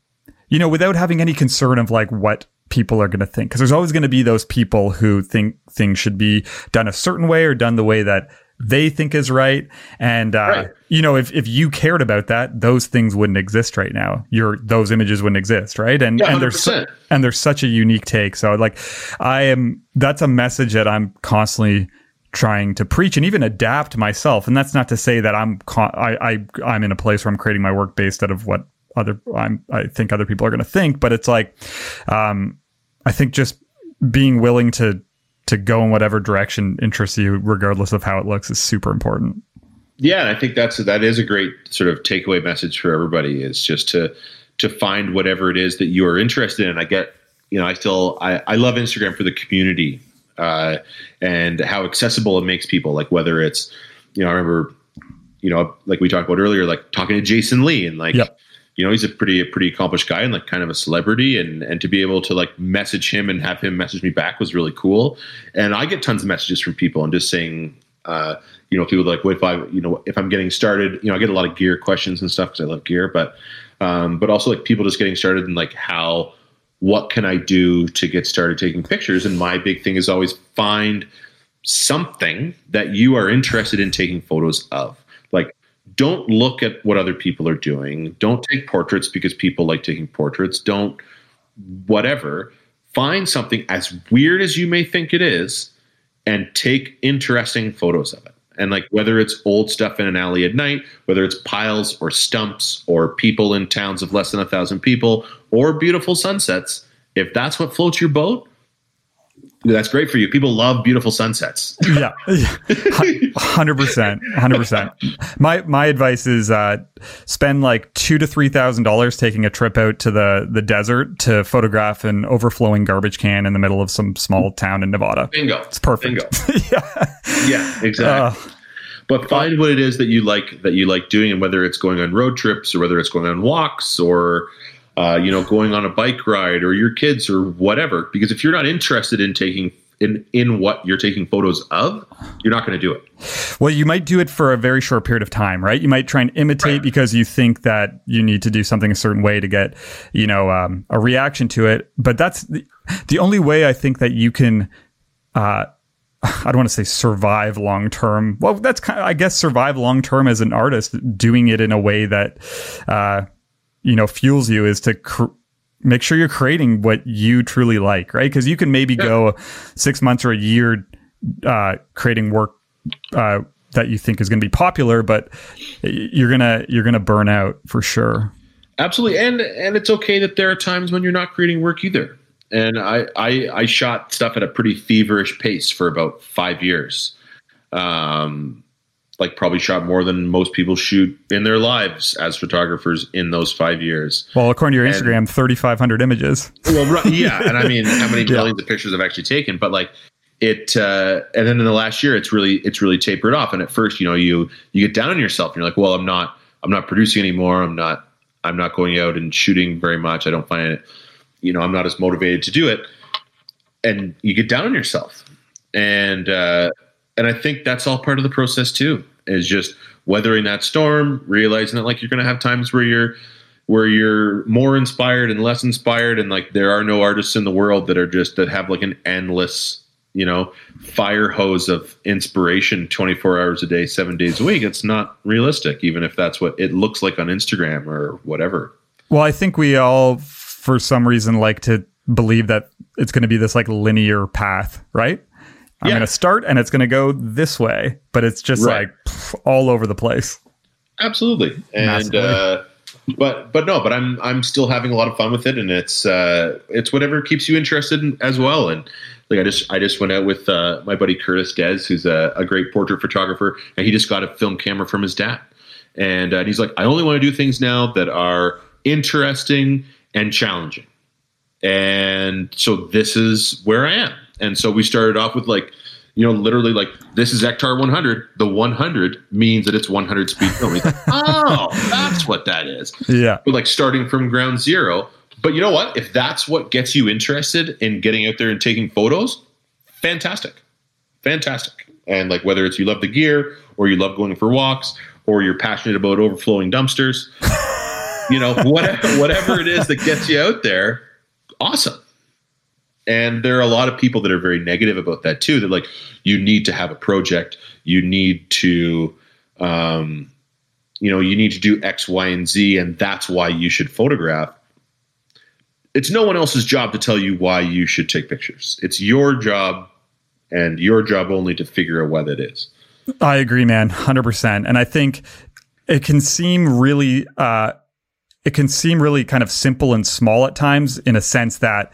you know without having any concern of like what people are going to think. Because there's always going to be those people who think things should be done a certain way or done the way that they think is right. And uh, Right. you know if, if you cared about that those things wouldn't exist right now. Your those images wouldn't exist right? And Yeah, and there's su- and there's such a unique take. So like i am that's a message that i'm constantly trying to preach and even adapt myself. And that's not to say that i'm I, I i'm in a place where i'm creating my work based out of what other i'm i think other people are going to think but it's like um i think just being willing to to go in whatever direction interests you regardless of how it looks is super important. Yeah, and I think that's that is a great sort of takeaway message for everybody is just to to find whatever it is that you are interested in. I get, you know, I still I, I love Instagram for the community uh, and how accessible it makes people. Like whether it's, you know, I remember, you know, like we talked about earlier, like talking to Jason Lee and like. Yep. You know, he's a pretty a pretty accomplished guy and like kind of a celebrity, and and to be able to like message him and have him message me back was really cool. And I get tons of messages from people and just saying, uh, you know, people like, what if I, you know, if I'm getting started, you know, I get a lot of gear questions and stuff because I love gear, but, um, but also like people just getting started and like how, what can I do to get started taking pictures? And my big thing is always find something that you are interested in taking photos of. Like, don't look at what other people are doing. Don't take portraits because people like taking portraits. Don't whatever. Find something as weird as you may think it is and take interesting photos of it. And like whether it's old stuff in an alley at night, whether it's piles or stumps or people in towns of less than a thousand people or beautiful sunsets, if that's what floats your boat, That's great for you. People love beautiful sunsets. yeah, hundred percent, hundred percent. My my advice is uh, spend like two to three thousand dollars taking a trip out to the the desert to photograph an overflowing garbage can in the middle of some small town in Nevada. Bingo, it's perfect. Bingo. yeah, yeah, exactly. Uh, but find what it is that you like that you like doing, and whether it's going on road trips or whether it's going on walks or uh, you know, going on a bike ride or your kids or whatever. Because if you're not interested in taking in in what you're taking photos of, you're not going to do it. Well, you might do it for a very short period of time, right? You might try and imitate right. because you think that you need to do something a certain way to get, you know, um, a reaction to it. But that's the, the only way I think that you can. Uh, I don't want to say survive long term. Well, that's kind of, I guess, survive long term as an artist, doing it in a way that uh, you know fuels you is to cr- make sure you're creating what you truly like right? Because you can maybe yeah. go six months or a year uh, creating work uh, that you think is going to be popular but you're gonna you're gonna burn out for sure. Absolutely and and it's okay that there are times when you're not creating work either. And i i, I shot stuff at a pretty feverish pace for about five years. Um like probably shot more than most people shoot in their lives as photographers in those five years. Well, according to your and, Instagram, 3,500 images. Well, right, yeah. and I mean, how many millions yeah. of pictures I've actually taken, but like it, uh, and then in the last year, it's really, it's really tapered off. And at first, you know, you, you get down on yourself and you're like, well, I'm not, I'm not producing anymore. I'm not, I'm not going out and shooting very much. I don't find it, you know, I'm not as motivated to do it. And you get down on yourself. And, uh, and I think that's all part of the process too is just weathering that storm, realizing that like you're going to have times where you're where you're more inspired and less inspired and like there are no artists in the world that are just that have like an endless you know fire hose of inspiration 24 hours a day 7 days a week. It's not realistic even if that's what it looks like on Instagram or whatever. Well i think we all for some reason like to believe that it's going to be this like linear path right I'm yeah. going to start and it's going to go this way, but it's just right. like pff, all over the place. Absolutely. And, uh, but, but no, but I'm, I'm still having a lot of fun with it and it's, uh, it's whatever keeps you interested in, as well. And like, I just, I just went out with, uh, my buddy Curtis Des, who's a, a great portrait photographer and he just got a film camera from his dad. And, uh, and he's like, I only want to do things now that are interesting and challenging. And so this is where I am and so we started off with like, you know, literally like this is Ektar 100. The 100 means that it's 100 speed film. Like, oh, that's what that is. Yeah. But like starting from ground zero. But you know what? If that's what gets you interested in getting out there and taking photos, fantastic, fantastic. And like whether it's you love the gear or you love going for walks or you're passionate about overflowing dumpsters, you know, whatever whatever it is that gets you out there, awesome. And there are a lot of people that are very negative about that too. They're like, you need to have a project. You need to, um, you know, you need to do X, Y, and Z, and that's why you should photograph. It's no one else's job to tell you why you should take pictures. It's your job and your job only to figure out what it is. I agree, man, 100%. And I think it can seem really, uh, it can seem really kind of simple and small at times in a sense that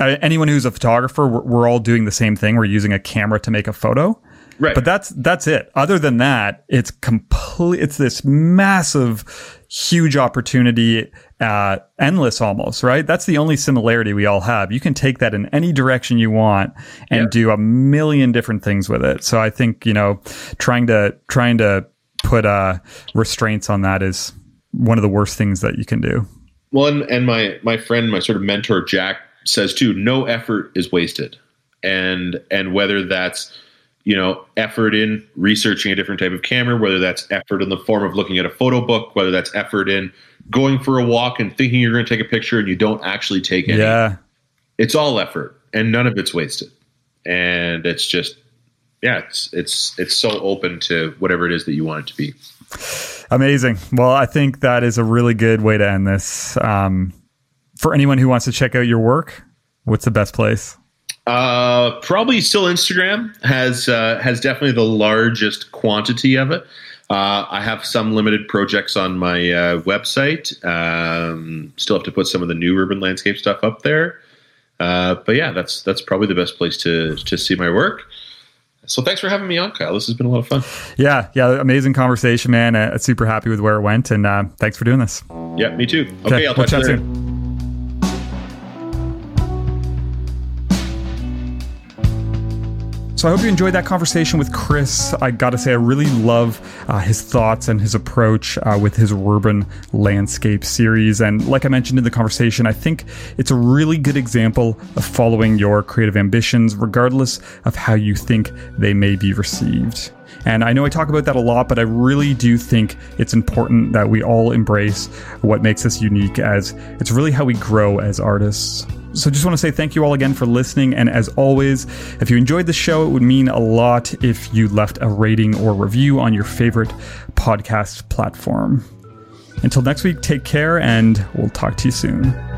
anyone who's a photographer, we're, we're, all doing the same thing. We're using a camera to make a photo. Right. But that's that's it. Other than that, it's complete. It's this massive, huge opportunity, uh, endless almost. Right. That's the only similarity we all have. You can take that in any direction you want and yeah. do a million different things with it. So I think you know, trying to trying to put uh, restraints on that is one of the worst things that you can do. Well, and, and my my friend, my sort of mentor, Jack says too, no effort is wasted, and and whether that's you know effort in researching a different type of camera, whether that's effort in the form of looking at a photo book, whether that's effort in going for a walk and thinking you're going to take a picture and you don't actually take any. Yeah, it's all effort, and none of it's wasted, and it's just yeah, it's it's it's so open to whatever it is that you want it to be. Amazing. Well, I think that is a really good way to end this. Um, for anyone who wants to check out your work, what's the best place? Uh, probably still Instagram has uh, has definitely the largest quantity of it. Uh, I have some limited projects on my uh, website. Um, still have to put some of the new urban landscape stuff up there. Uh, but yeah, that's that's probably the best place to to see my work. So thanks for having me on, Kyle. This has been a lot of fun. Yeah, yeah, amazing conversation, man. Uh, super happy with where it went, and uh, thanks for doing this. Yeah, me too. Okay, okay I'll talk to you soon. So I hope you enjoyed that conversation with Chris. I got to say, I really love uh, his thoughts and his approach uh, with his urban landscape series. And like I mentioned in the conversation, I think it's a really good example of following your creative ambitions, regardless of how you think they may be received. And I know I talk about that a lot, but I really do think it's important that we all embrace what makes us unique as it's really how we grow as artists. So just want to say thank you all again for listening. And as always, if you enjoyed the show, it would mean a lot if you left a rating or review on your favorite podcast platform. Until next week, take care and we'll talk to you soon.